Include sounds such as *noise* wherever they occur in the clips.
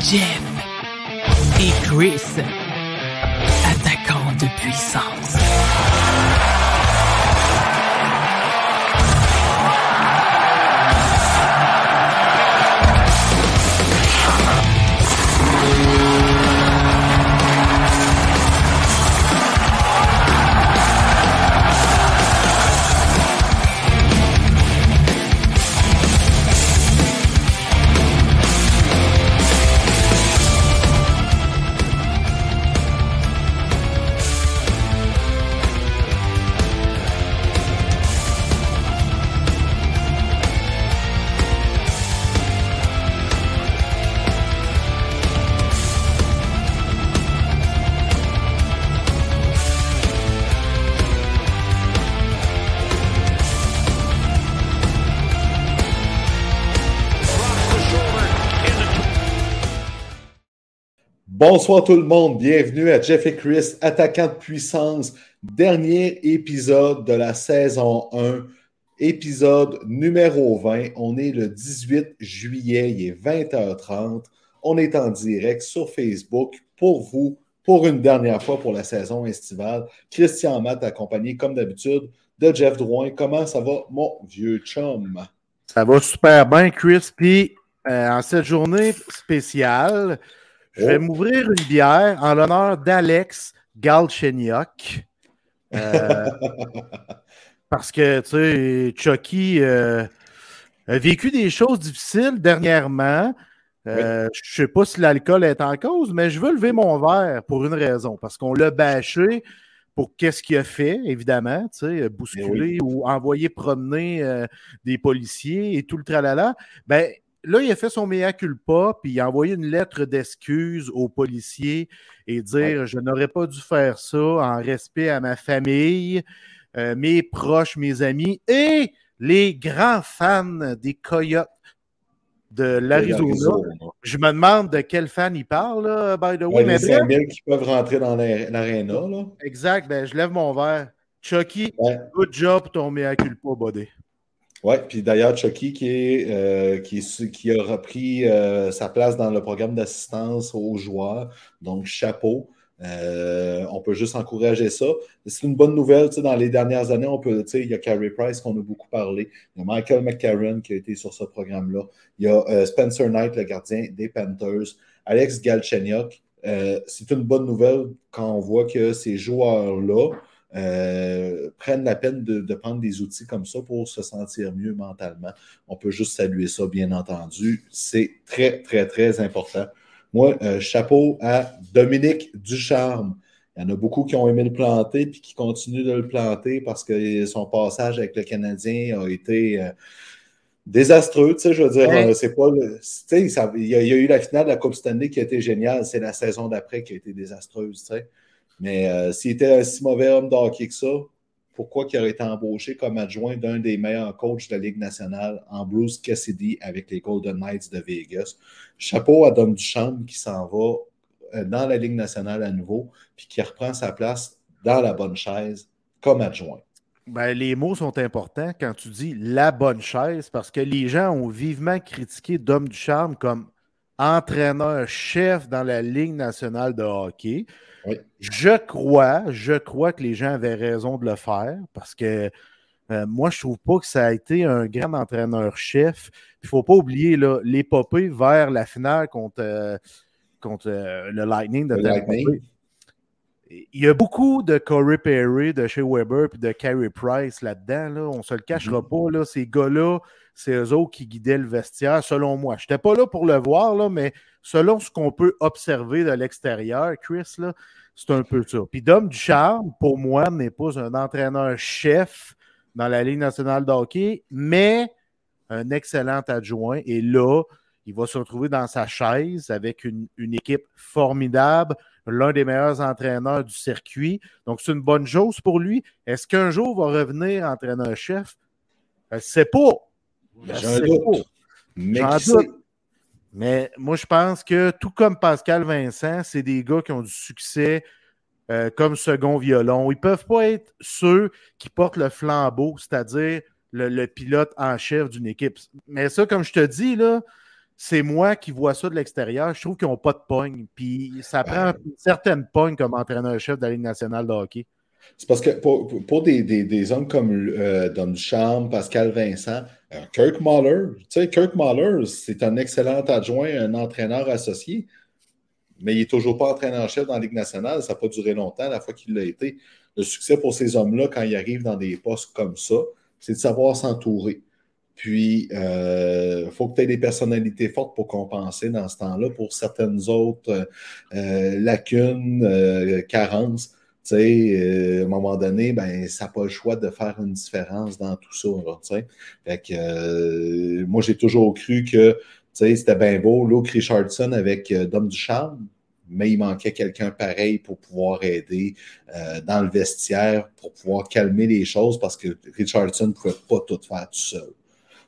Jeff et Chris, attaquant de puissance. Bonsoir tout le monde, bienvenue à Jeff et Chris, attaquant de puissance, dernier épisode de la saison 1, épisode numéro 20. On est le 18 juillet, il est 20h30. On est en direct sur Facebook pour vous, pour une dernière fois pour la saison estivale. Christian Matt accompagné comme d'habitude de Jeff Drouin. Comment ça va, mon vieux chum? Ça va super bien, Chris. Puis euh, en cette journée spéciale, je vais m'ouvrir une bière en l'honneur d'Alex Galchenyuk. Euh, *laughs* parce que, tu sais, Chucky euh, a vécu des choses difficiles dernièrement. Euh, Je ne sais pas si l'alcool est en cause, mais je veux lever mon verre pour une raison. Parce qu'on l'a bâché pour qu'est-ce qu'il a fait, évidemment, tu sais, bousculer ou envoyer promener des policiers et tout le tralala. Ben, là, il a fait son mea culpa, puis il a envoyé une lettre d'excuse aux policiers et dire Je n'aurais pas dû faire ça en respect à ma famille, euh, mes proches, mes amis et les grands fans des Coyotes de l'Arizona. Je me demande de quel fan il parle, là, by the way. les 5000 qui peuvent rentrer dans l'aréna. Exact. Ben, je lève mon verre. Chucky, good job pour ton mea culpa, buddy. Oui, puis d'ailleurs, Chucky qui, euh, qui, qui, a repris euh, sa place dans le programme d'assistance aux joueurs. Donc, chapeau. Euh, on peut juste encourager ça. C'est une bonne nouvelle. Dans les dernières années, on peut, il y a Carey Price qu'on a beaucoup parlé. Il y a Michael McCarron qui a été sur ce programme-là. Il y a Spencer Knight, le gardien des Panthers. Alex Galchenyuk. c'est une bonne nouvelle quand on voit que ces joueurs-là euh, prennent la peine de, prendre des outils comme ça pour se sentir mieux mentalement. On peut juste saluer ça, bien entendu. C'est très, très, très important. Moi, euh, chapeau à Dominique Ducharme. Il y en a beaucoup qui ont aimé le planter puis qui continuent de le planter parce que son passage avec le Canadien a été euh, désastreux. Tu sais, je veux dire, c'est pas. il, y a, eu la finale de la Coupe Stanley qui a été géniale. C'est la saison d'après qui a été désastreuse. Tu sais. Mais euh, s'il était un si mauvais homme d'hockey que ça, pourquoi il aurait été embauché comme adjoint d'un des meilleurs coachs de la Ligue nationale en Bruce Cassidy avec les Golden Knights de Vegas? Chapeau à Dom Duchamp qui s'en va euh, dans la Ligue nationale à nouveau, puis qui reprend sa place dans la bonne chaise comme adjoint. Ben, les mots sont importants quand tu dis la bonne chaise, parce que les gens ont vivement critiqué Dom Ducharme comme entraîneur-chef dans la Ligue nationale de hockey. Je crois, je crois que les gens avaient raison de le faire parce que euh, moi, je trouve pas que ça a été un grand entraîneur-chef. Il ne faut pas oublier l'épopée vers la finale contre, euh, contre euh, le Lightning de le Il y a beaucoup de Corey Perry, de chez Weber et de Carey Price là-dedans. Là. On ne se le cachera mm-hmm. pas. Là. Ces gars-là, c'est eux autres qui guidaient le vestiaire, selon moi. Je n'étais pas là pour le voir, mais selon ce qu'on peut observer de l'extérieur, Chris, c'est un peu ça. Puis Dom Ducharme, pour moi, n'est pas un entraîneur-chef dans la Ligue nationale de hockey, mais un excellent adjoint. Et là, il va se retrouver dans sa chaise avec une, équipe formidable, l'un des meilleurs entraîneurs du circuit. Donc, c'est une bonne chose pour lui. Est-ce qu'un jour il va revenir entraîneur-chef? Je ne sais pas. Doute. Mais doute. Mais moi, je pense que tout comme Pascal Vincent, c'est des gars qui ont du succès euh, comme second violon. Ils ne peuvent pas être ceux qui portent le flambeau, c'est-à-dire le, pilote en chef d'une équipe. Mais ça, comme je te dis, là, c'est moi qui vois ça de l'extérieur. Je trouve qu'ils n'ont pas de pogne. Puis ça prend une certaine pogne comme entraîneur-chef de la Ligue nationale de hockey. C'est parce que pour, des, hommes comme euh, Don Charme, Pascal Vincent, euh, Kirk Mahler, tu sais, Kirk Mahler, c'est un excellent adjoint, un entraîneur associé, mais il n'est toujours pas entraîneur-chef dans la Ligue nationale. Ça n'a pas duré longtemps la fois qu'il l'a été. Le succès pour ces hommes-là, quand ils arrivent dans des postes comme ça, c'est de savoir s'entourer. Puis, il euh, faut que tu aies des personnalités fortes pour compenser dans ce temps-là. Pour certaines autres lacunes, carences, sais, à un moment donné, ben, ça n'a pas le choix de faire une différence dans tout ça. fait que, euh, moi, j'ai toujours cru que c'était bien beau. Luke Richardson avec euh, Dom Duchamp, mais il manquait quelqu'un pareil pour pouvoir aider euh, dans le vestiaire, pour pouvoir calmer les choses parce que Richardson ne pouvait pas tout faire tout seul.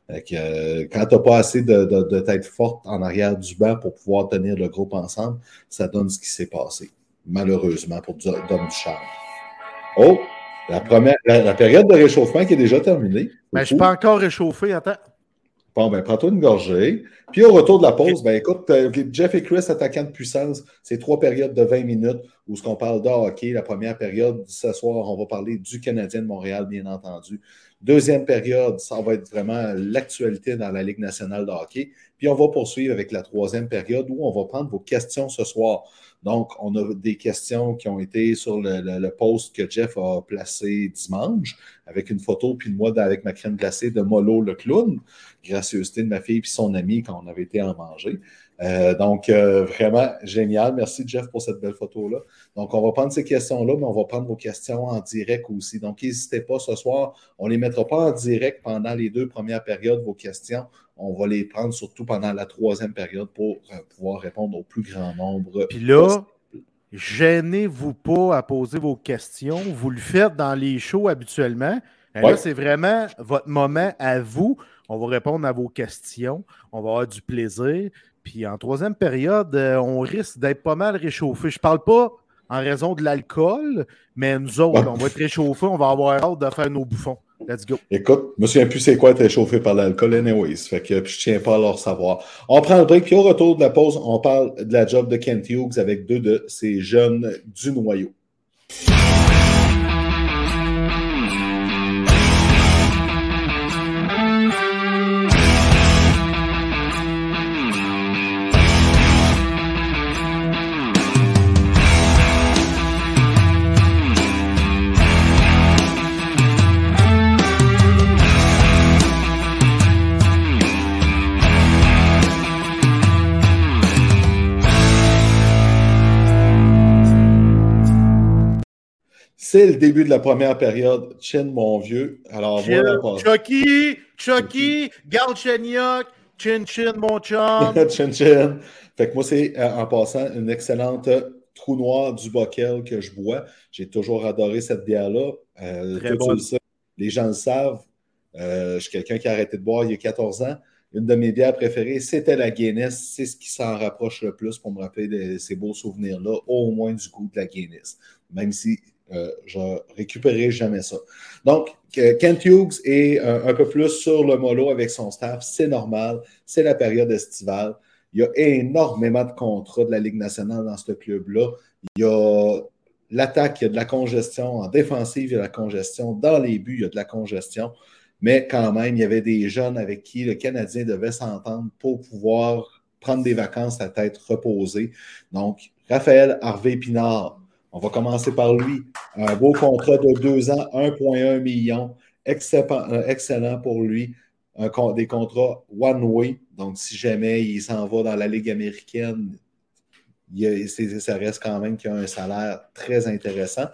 Que, quand tu n'as pas assez de, de tête forte en arrière du banc pour pouvoir tenir le groupe ensemble, ça donne ce qui s'est passé malheureusement, pour Dom Duchamp. Oh, la, première, la, période de réchauffement qui est déjà terminée. Mais ben, je suis pas encore réchauffé, attends. Bon, ben, prends-toi une gorgée. Puis au retour de la pause, ben écoute, euh, Jeff et Chris, attaquant de puissance, c'est trois périodes de 20 minutes où ce qu'on parle de hockey. La première période, ce soir, on va parler du Canadien de Montréal, bien entendu. Deuxième période, ça va être vraiment l'actualité dans la Ligue nationale de hockey. Puis on va poursuivre avec la troisième période où on va prendre vos questions ce soir. Donc, on a des questions qui ont été sur le, post que Jeff a placé dimanche, avec une photo, puis moi avec ma crème glacée de Molo le clown, gracieuseté de ma fille puis son ami quand on avait été en manger. Euh, donc, euh, vraiment génial. Merci, Jeff, pour cette belle photo-là. Donc, on va prendre ces questions-là, mais on va prendre vos questions en direct aussi. Donc, n'hésitez pas ce soir. On ne les mettra pas en direct pendant les deux premières périodes, vos questions. On va les prendre surtout pendant la troisième période pour euh, pouvoir répondre au plus grand nombre. Puis là, gênez-vous pas à poser vos questions. Vous le faites dans les shows habituellement. Là, c'est vraiment votre moment à vous. On va répondre à vos questions. On va avoir du plaisir. Puis en troisième période, euh, on risque d'être pas mal réchauffé. Je ne parle pas en raison de l'alcool, mais nous autres, on va être réchauffés, on va avoir hâte de faire nos bouffons. Let's go. Écoute, je me souviens plus c'est quoi être réchauffé par l'alcool, anyways. Fait que je tiens pas à leur savoir. On prend le break, puis au retour de la pause, on parle de la job de Kent Hughes avec deux de ces jeunes du noyau. C'est le début de la première période. Chin, mon vieux. Alors, voilà. Chucky, Chucky, Chenyok, Chin Chin, mon chum. *laughs* chin Chin. Fait que moi, c'est euh, en passant une excellente trou noir du bockel que je bois. J'ai toujours adoré cette bière-là. Euh, les gens le savent. Euh, je suis quelqu'un qui a arrêté de boire il y a 14 ans. Une de mes bières préférées, c'était la Guinness. C'est ce qui s'en rapproche le plus pour me rappeler de ces beaux souvenirs-là, au moins du goût de la Guinness. Même si euh, je récupérerai jamais ça. Donc, Kent Hughes est euh, un, peu plus sur le mollo avec son staff. C'est normal. C'est la période estivale. Il y a énormément de contrats de la Ligue nationale dans ce club-là. Il y a l'attaque, il y a de la congestion. En défensive, il y a de la congestion. Dans les buts, il y a de la congestion. Mais quand même, il y avait des jeunes avec qui le Canadien devait s'entendre pour pouvoir prendre des vacances à tête reposée. Donc, Raphaël Harvey Pinard, on va commencer par lui. Un beau contrat de deux ans, 1,1 million. Euh, excellent, pour lui. des contrats one-way. Donc, si jamais il s'en va dans la Ligue américaine, ça reste quand même qu'il a un salaire très intéressant.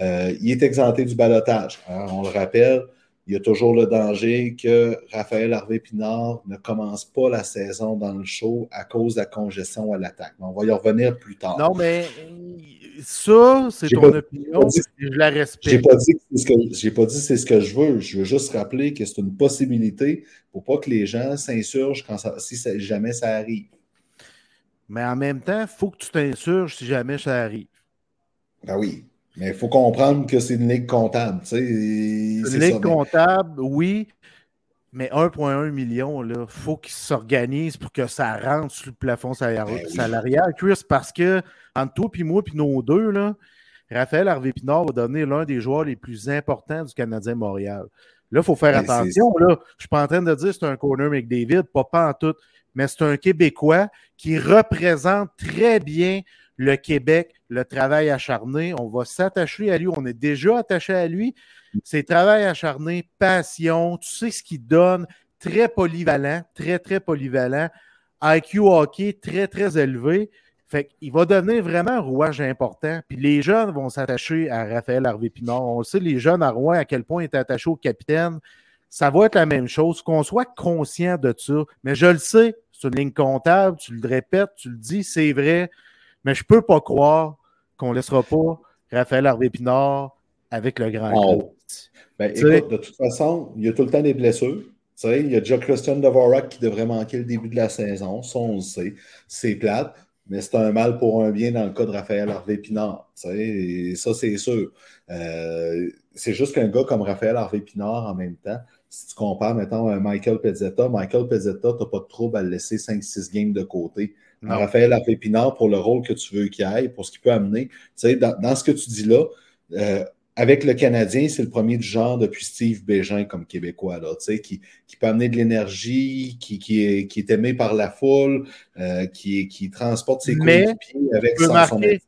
Euh, il est exempté du balotage. On le rappelle, il y a toujours le danger que Raphaël Harvey Pinard ne commence pas la saison dans le show à cause de la congestion à l'attaque. On va y revenir plus tard. Non, mais ça, c'est ton opinion. je la respecte. J'ai pas dit que pas dit c'est ce que je veux. Je veux juste rappeler que c'est une possibilité pour pas que les gens s'insurgent quand si jamais ça arrive. Mais en même temps, il faut que tu t'insurges si jamais ça arrive. Ben oui. Mais il faut comprendre que c'est une ligue comptable. Une ligue comptable, oui. Mais 1,1 million, il faut qu'il s'organise pour que ça rentre sur le plafond ben salarial, Chris, parce que entre toi et moi puis nos deux, là, Raphaël Harvey-Pinard va devenir l'un des joueurs les plus importants du Canadien Montréal. Là, il faut faire ben, attention. Là. Je ne suis pas en train de dire que c'est un corner McDavid, pas, pas en tout, mais c'est un Québécois qui représente très bien le Québec, le travail acharné. On va s'attacher à lui. On est déjà attaché à lui. C'est travail acharné, passion, tu sais ce qu'il donne, très polyvalent, très, très polyvalent. IQ hockey très, très élevé. Fait qu'il va devenir vraiment un rouage important. Puis les jeunes vont s'attacher à Raphaël Harvey-Pinard. On sait, les jeunes à Rouen, à quel point ils étaient attachés au capitaine. Ça va être la même chose, qu'on soit conscient de ça. Mais je le sais, c'est une ligne comptable, tu le répètes, tu le dis, c'est vrai. Mais je peux pas croire qu'on laissera pas Raphaël Harvey-Pinard avec le grand oh. ben, écoute, de toute façon, il y a tout le temps des blessures. il y a déjà Christian Dvorak qui devrait manquer le début de la saison. Ça, on le sait. C'est plate mais c'est un mal pour un bien dans le cas de Raphaël Harvey-Pinard. Et ça, c'est sûr. Euh, c'est juste qu'un gars comme Raphaël Harvey-Pinard, en même temps, si tu compares, mettons, à Michael Pezzetta, Michael Pezzetta, tu n'as pas de trouble à le laisser 5-6 games de côté. Raphaël Harvey-Pinard, pour le rôle que tu veux qu'il aille, pour ce qu'il peut amener, dans, dans ce que tu dis là, euh, avec le Canadien, c'est le premier du genre depuis Steve Bégin comme Québécois, là, qui, qui peut amener de l'énergie, qui, qui, est, qui est aimé par la foule, euh, qui, qui transporte ses coéquipiers avec son, marquer,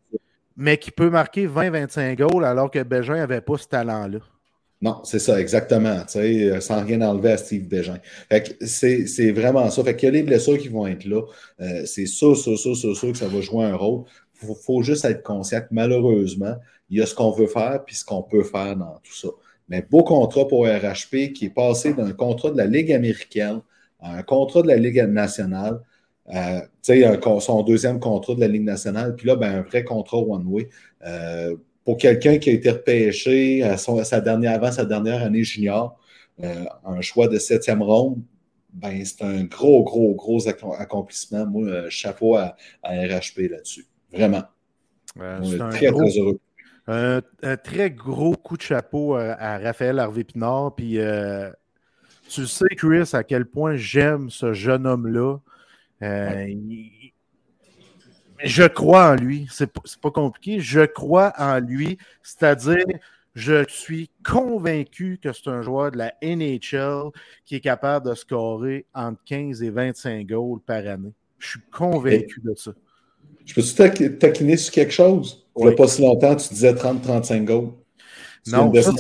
Mais qui peut marquer 20-25 goals alors que Bégin n'avait pas ce talent-là. Non, c'est ça, exactement. Euh, sans rien enlever à Steve Bégin. c'est vraiment ça. Fait qu'il y a les blessures qui vont être là. Euh, c'est sûr, sûr, sûr, sûr, sûr que ça va jouer un rôle. Il faut, faut, juste être conscient que malheureusement, il y a ce qu'on veut faire puis ce qu'on peut faire dans tout ça. Mais beau contrat pour RHP qui est passé d'un contrat de la Ligue américaine à un contrat de la Ligue nationale. Euh, sais, son deuxième contrat de la Ligue nationale, puis là, ben, un vrai contrat one-way. Euh, pour quelqu'un qui a été repêché à, sa dernière, avant sa dernière année junior, euh, un choix de septième ronde, ben, c'est un gros, gros, gros accomplissement. Moi, chapeau à, RHP là-dessus. Vraiment. très, très heureux. Un, très gros coup de chapeau à, Raphaël Harvey-Pinard. Puis euh, tu sais, Chris, à quel point j'aime ce jeune homme-là. Euh, je crois en lui. C'est pas, pas compliqué. Je crois en lui. C'est-à-dire, je suis convaincu que c'est un joueur de la NHL qui est capable de scorer entre 15 et 25 goals par année. Je suis convaincu de ça. Je peux-tu taquiner sur quelque chose? Il n'y a pas si longtemps, tu disais 30-35 goals. Non, ça,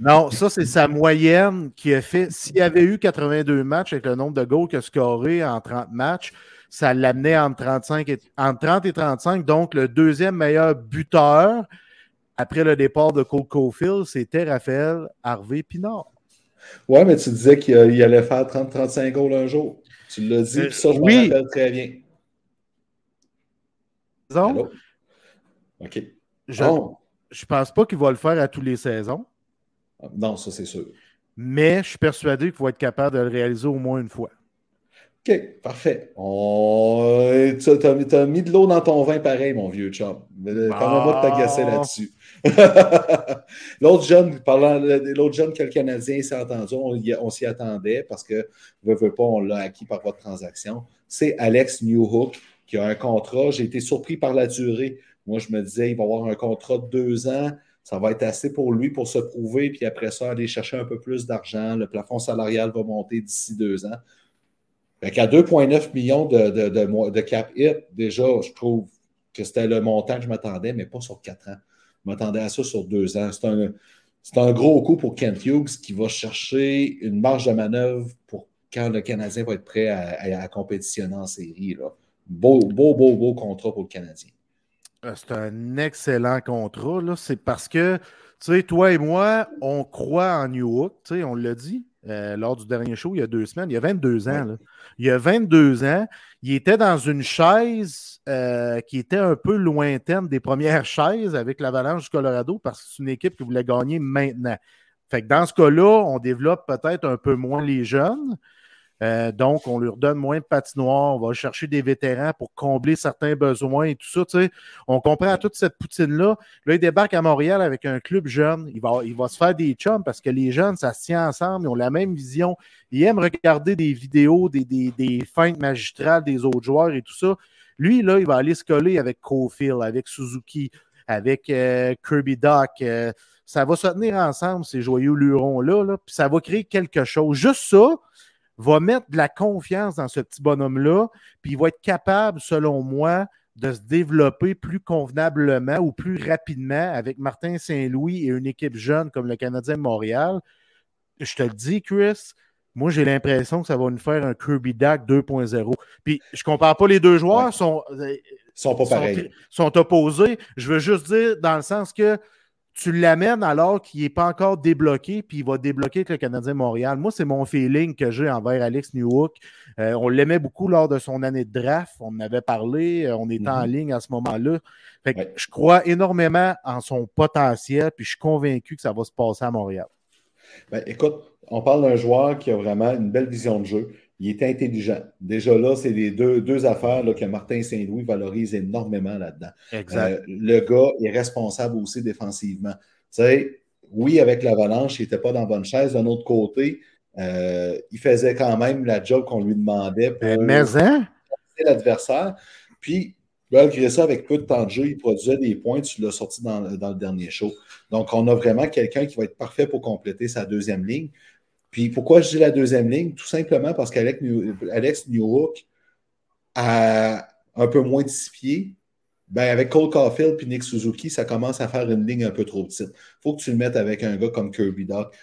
non, ça, c'est sa moyenne qui a fait. S'il y avait eu 82 matchs avec le nombre de goals qu'il a scoré en 30 matchs, ça l'amenait entre, 35 et, entre 30 et 35. Donc, le deuxième meilleur buteur après le départ de Cole Caulfield, c'était Raphaël Harvey Pinard. Ouais, mais tu disais qu'il allait faire 30-35 goals un jour. Tu l'as dit, euh, ça, je oui. rappelle très bien. OK. Je ne pense pas qu'il va le faire à toutes les saisons. Non, ça, c'est sûr. Mais je suis persuadé qu'il va être capable de le réaliser au moins une fois. OK, parfait. On... Tu as, mis de l'eau dans ton vin pareil, mon vieux chum. Parle-moi de t'agacer ah. là-dessus. *laughs* l'autre jeune, parlant l'autre jeune que le Canadien s'est entendu, on, s'y attendait parce que, veut, veut pas, on l'a acquis par votre transaction. C'est Alex Newhook qui a un contrat. J'ai été surpris par la durée. Moi, je me disais, il va avoir un contrat de deux ans. Ça va être assez pour lui pour se prouver, puis après ça, aller chercher un peu plus d'argent. Le plafond salarial va monter d'ici deux ans. Fait qu'à 2,9 millions de, de, de, cap hit, déjà, je trouve que c'était le montant que je m'attendais, mais pas sur quatre ans. Je m'attendais à ça sur deux ans. C'est un, un, gros coup pour Kent Hughes qui va chercher une marge de manœuvre pour quand le Canadien va être prêt à, à compétitionner en série. Là. Beau, beau, beau, beau contrat pour le Canadien. Euh, c'est un excellent contrat. C'est parce que, tu sais, toi et moi, on croit en New Tu sais, on l'a dit euh, lors du dernier show il y a deux semaines. Il y a 22 ans. Il y a 22 ans, il était dans une chaise euh, qui était un peu lointaine des premières chaises avec l'Avalanche du Colorado parce que c'est une équipe qui voulait gagner maintenant. Fait que dans ce cas-là, on développe peut-être un peu moins les jeunes. Euh, donc, on leur donne moins de patinoire, on va chercher des vétérans pour combler certains besoins et tout ça. Tu sais. On comprend toute cette poutine-là. Là, il débarque à Montréal avec un club jeune. Il va, il va se faire des chums parce que les jeunes, ça se tient ensemble, ils ont la même vision. Ils aiment regarder des vidéos, des, des, des feintes magistrales des autres joueurs et tout ça. Lui, là, il va aller se coller avec Cofield, avec Suzuki, avec euh, Kirby Doc. Euh, ça va se tenir ensemble, ces joyeux lurons-là, là, puis ça va créer quelque chose. Juste ça, va mettre de la confiance dans ce petit bonhomme-là, puis il va être capable, selon moi, de se développer plus convenablement ou plus rapidement avec Martin Saint-Louis et une équipe jeune comme le Canadien de Montréal. Je te le dis, Chris, moi, j'ai l'impression que ça va nous faire un Kirby Duck 2.0. Puis, je ne compare pas les deux joueurs, sont, euh, sont pas pareils. sont opposés. Je veux juste dire dans le sens que tu l'amènes alors qu'il n'est pas encore débloqué, puis il va débloquer avec le Canadien Montréal. Moi, c'est mon feeling que j'ai envers Alex Newhook. Euh, on l'aimait beaucoup lors de son année de draft. On en avait parlé. Euh, on était en mhm. ligne à ce moment-là. Je crois énormément en son potentiel, puis je suis convaincu que ça va se passer à Montréal. Ben, écoute, on parle d'un joueur qui a vraiment une belle vision de jeu il est intelligent. Déjà là, c'est les deux, deux affaires là, que Martin Saint-Louis valorise énormément là-dedans. Euh, le gars est responsable aussi défensivement. Tu sais, oui, avec l'avalanche, il n'était pas dans la bonne chaise. D'un autre côté, euh, il faisait quand même la job qu'on lui demandait pour Mais hein? l'adversaire. Puis, malgré ça, avec peu de temps de jeu, il produisait des points. Tu l'as sorti dans, dans, le dernier show. Donc, on a vraiment quelqu'un qui va être parfait pour compléter sa deuxième ligne. Puis pourquoi je dis la deuxième ligne? Tout simplement parce qu'Alex New, Alex Newhook a un peu moins de six pieds. Ben avec Cole Caulfield et Nick Suzuki, ça commence à faire une ligne un peu trop petite. Il faut que tu le mettes avec un gars comme Kirby Doc,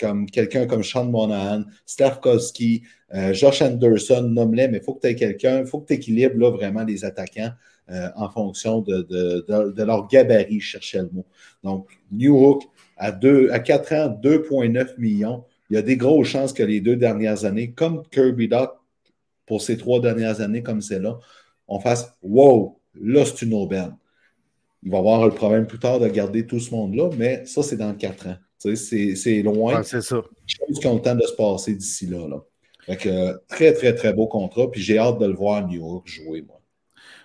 comme quelqu'un comme Sean Monahan, Stavkovski, euh, Josh Anderson, nomme-les, mais il faut que tu aies quelqu'un, il faut que tu équilibres vraiment les attaquants euh, en fonction de, leur gabarit, je cherchais le mot. Donc, Newhook, à, à 4 ans, 2,9 millions. Il y a des grosses chances que les deux dernières années, comme Kirby Doc pour ces trois dernières années, comme c'est là, on fasse Wow, là, c'est une aubaine. Il va avoir le problème plus tard de garder tout ce monde-là, mais ça, c'est dans 4 ans. c'est loin. c'est ça. Qui ont le temps de se passer d'ici là. là. très, très, très beau contrat. Puis j'ai hâte de le voir à New York jouer, moi.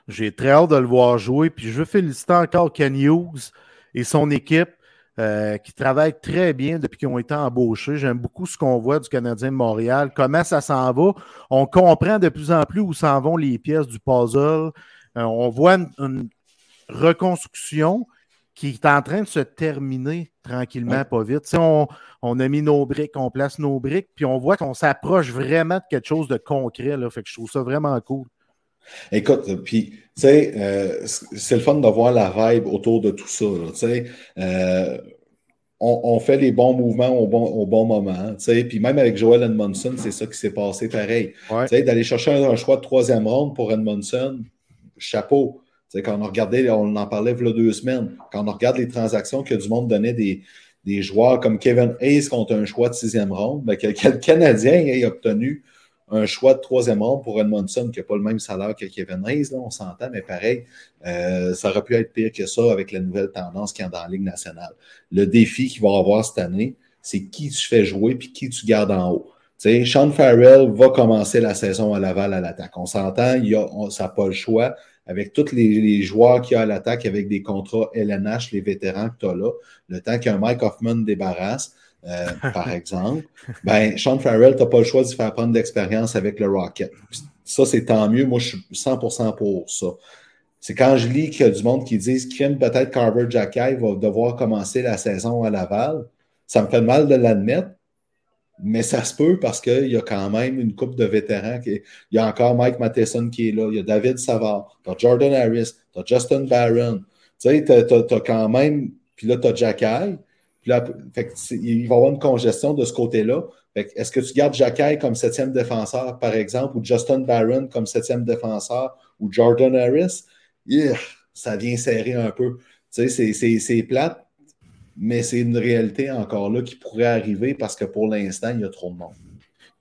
J'ai très hâte de le voir jouer. Puis je veux féliciter encore Ken Hughes et son équipe. Euh, qui travaillent très bien depuis qu'ils ont été embauchés. J'aime beaucoup ce qu'on voit du Canadien de Montréal, comment ça s'en va? On comprend de plus en plus où s'en vont les pièces du puzzle. Euh, on voit une, reconstruction qui est en train de se terminer tranquillement, pas vite. On, on, a mis nos briques, on place nos briques, puis on voit qu'on s'approche vraiment de quelque chose de concret. Là. Fait que je trouve ça vraiment cool. Écoute, puis, tu sais, euh, c'est le fun de voir la vibe autour de tout ça. Tu sais, euh, on, fait les bons mouvements au bon, au bon moment. Tu sais, puis même avec Joel Edmondson, c'est ça qui s'est passé pareil. Tu sais, d'aller chercher un, choix de troisième ronde pour Edmondson, chapeau. Tu sais, quand on regardait, on en parlait il y a deux semaines, quand on regarde les transactions que du monde donnait des, des joueurs comme Kevin Hayes contre un choix de sixième ronde, ben, quel, Canadien a obtenu un choix de troisième ronde pour Edmondson qui n'a pas le même salaire que Kevin Hayes, là, on s'entend, mais pareil, euh, ça aurait pu être pire que ça avec la nouvelle tendance qu'il y a dans la Ligue nationale. Le défi qu'il va avoir cette année, c'est qui tu fais jouer puis qui tu gardes en haut. Tu sais, Sean Farrell va commencer la saison à Laval à l'attaque. On s'entend, il a, ça n'a pas le choix. Avec tous les, joueurs qu'il y a à l'attaque, avec des contrats LNH, les vétérans que tu as là, le temps qu'un Mike Hoffman débarrasse, euh, par exemple, ben, Sean Farrell, tu n'as pas le choix de faire prendre d'expérience avec le Rocket. Ça, c'est tant mieux. Moi, je suis 100% pour ça. C'est quand je lis qu'il y a du monde qui disent qu'il peut-être Carver Jacky va devoir commencer la saison à Laval. Ça me fait mal de l'admettre, mais ça se peut parce qu'il y a quand même une coupe de vétérans. Il y a encore Mike Matheson qui est là, il y a David Savard, tu as Jordan Harris, tu as Justin Barron. Tu sais, tu as, quand même. Puis là, tu as Jacky il va y avoir une congestion de ce côté-là. Est-ce que tu gardes Jacquet comme septième défenseur, par exemple, ou Justin Barron comme septième défenseur, ou Jordan Harris? ça vient serrer un peu. c'est plate, mais c'est une réalité encore là qui pourrait arriver parce que pour l'instant, il y a trop de monde.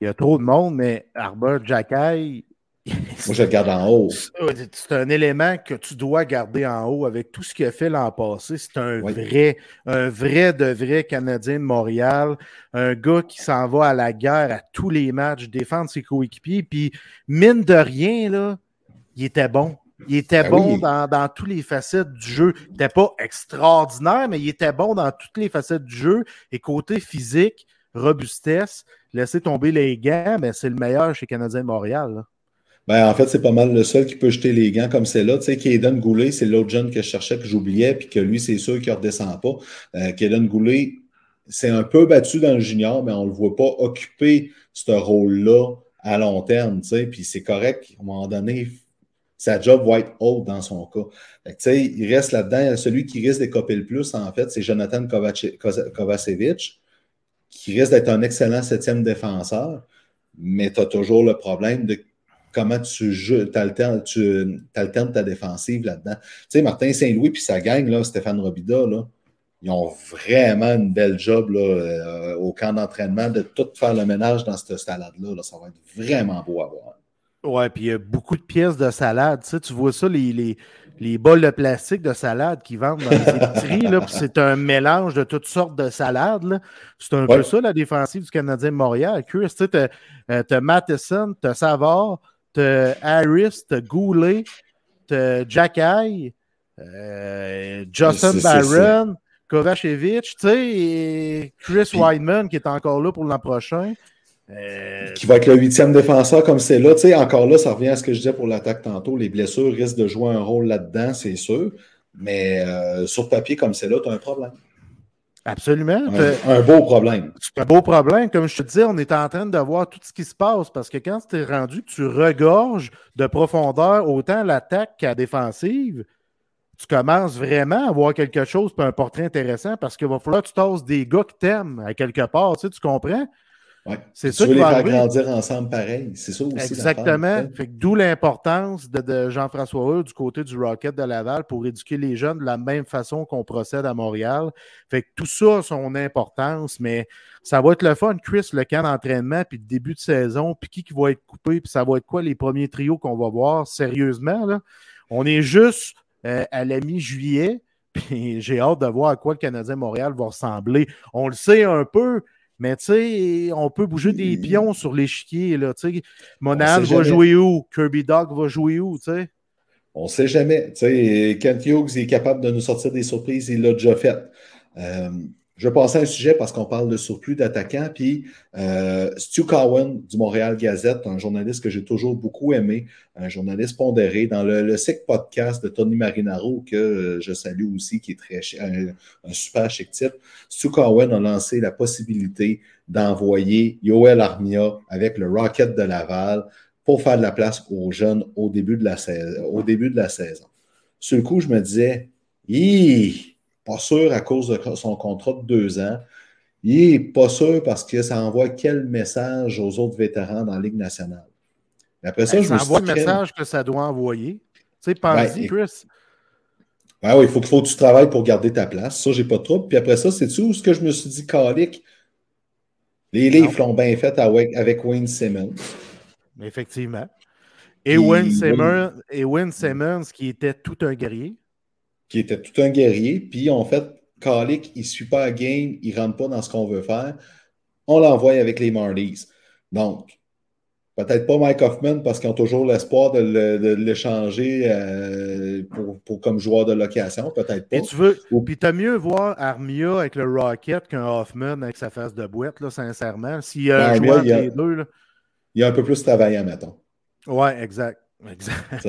Il y a trop de monde, mais Arbor Jacquet, *laughs* Moi, je le garde en haut. C'est un élément que tu dois garder en haut avec tout ce qu'il a fait l'an passé. C'est un vrai, un vrai de vrai Canadien de Montréal. Un gars qui s'en va à la guerre à tous les matchs, défendre ses coéquipiers. Puis, mine de rien, là, il était bon. Il était ben bon dans, dans toutes les facettes du jeu. Il n'était pas extraordinaire, mais il était bon dans toutes les facettes du jeu. Et côté physique, robustesse, laisser tomber les gants, mais c'est le meilleur chez Canadien de Montréal. Ben, en fait, c'est pas mal le seul qui peut jeter les gants comme c'est là. Tu sais, Kaden Goulet, c'est l'autre jeune que je cherchais, que j'oubliais, puis que lui, c'est sûr qu'il ne redescend pas. Euh, Goulet, c'est un peu battu dans le junior, mais on ne le voit pas occuper ce rôle-là à long terme. Tu sais, puis c'est correct, à un moment donné, sa job va être haute dans son cas. tu sais, il reste là-dedans. Celui qui risque d'écoper le plus, en fait, c'est Jonathan Kovacevic, qui risque d'être un excellent septième défenseur, mais tu as toujours le problème de comment tu joues, alternes, tu alternes ta défensive là-dedans. Tu sais, Martin Saint-Louis puis sa gang, là, Stéphane Robida, là, ils ont vraiment une belle job là, euh, au camp d'entraînement de tout faire le ménage dans cette salade-là. Ça va être vraiment beau à voir. Ouais, puis il y a beaucoup de pièces de salade. Tu, sais, tu vois ça, les, les, les bols de plastique de salade qu'ils vendent dans les *laughs* épiceries. c'est un mélange de toutes sortes de salades. C'est un peu ça, la défensive du Canadien de Montréal. Chris, tu as, euh, Matheson, tu as Savard, t'as Harris, t'as Goulet, t'as Jack euh, Justin Barron, Kovacevic, tu sais, Chris Weidman qui est encore là pour l'an prochain. Euh, qui va être le huitième défenseur comme c'est là. Tu sais, encore là, ça revient à ce que je disais pour l'attaque tantôt. Les blessures risquent de jouer un rôle là-dedans, c'est sûr. Mais euh, sur papier comme c'est là, tu as un problème. Absolument. Un, beau problème. C'est un beau problème. Comme je te disais, on est en train de voir tout ce qui se passe parce que quand tu es rendu que tu regorges de profondeur autant l'attaque qu'à la défensive, tu commences vraiment à voir quelque chose, peu un portrait intéressant parce qu'il va falloir que tu tasses des gars que t'aimes à quelque part. Tu, sais, tu comprends? C'est ça veux les faire grandir ensemble pareil. C'est ça aussi. Exactement. D'où l'importance de, Jean-François Hull du côté du Rocket de Laval pour éduquer les jeunes de la même façon qu'on procède à Montréal. Fait que tout ça a son importance, mais ça va être le fun, Chris, le camp d'entraînement, puis le début de saison, puis qui, qui va être coupé, puis ça va être quoi les premiers trios qu'on va voir? Sérieusement. Là? On est juste euh, à la mi-juillet, *laughs* puis j'ai hâte de voir à quoi le Canadien Montréal va ressembler. On le sait un peu, mais tu sais, on peut bouger des pions sur l'échiquier. Monal va jouer où? Kirby Dog va jouer où? On ne sait jamais. Kent Hughes est capable de nous sortir des surprises, il l'a déjà fait. Euh, je vais passer à un sujet parce qu'on parle de surplus d'attaquants. Puis euh, Stu Cowan du Montréal Gazette, un journaliste que j'ai toujours beaucoup aimé, un journaliste pondéré dans le, le podcast de Tony Marinaro, que euh, je salue aussi, qui est très un, super chic type. Stu Cowan a lancé la possibilité d'envoyer Yoel Armia avec le Rocket de Laval pour faire de la place aux jeunes au début de la saison. Au début de la saison. Sur le coup, je me disais, pas sûr à cause de son contrat de deux ans. Il n'est pas sûr parce que ça envoie quel message aux autres vétérans dans la Ligue nationale. après ça, ben, je ça envoie le message que ça doit envoyer. Tu sais, pense-y, Chris. Ben oui, il faut, faut, que tu travailles pour garder ta place. Ça, j'ai pas de trouble. Puis après ça, c'est tout ce que je me suis dit, calique? Les livres l'ont bien fait avec, Wayne Simmons. Effectivement. Et, Wayne Simmons, et Wayne Simmons, qui était tout un guerrier qui était tout un guerrier. Puis, en fait, Kalik, il ne suit pas la game, il ne rentre pas dans ce qu'on veut faire. On l'envoie avec les Marlies. Donc, peut-être pas Mike Hoffman parce qu'ils ont toujours l'espoir de l'échanger euh, pour, comme joueur de location. Peut-être pas. Et tu veux, Ou... puis t'as mieux voir Armia avec le Rocket qu'un Hoffman avec sa face de boîte, là, sincèrement. S'il y a un joueur les deux. Là... Il y a un peu plus travaillant, mettons. Ouais, exact. Exact.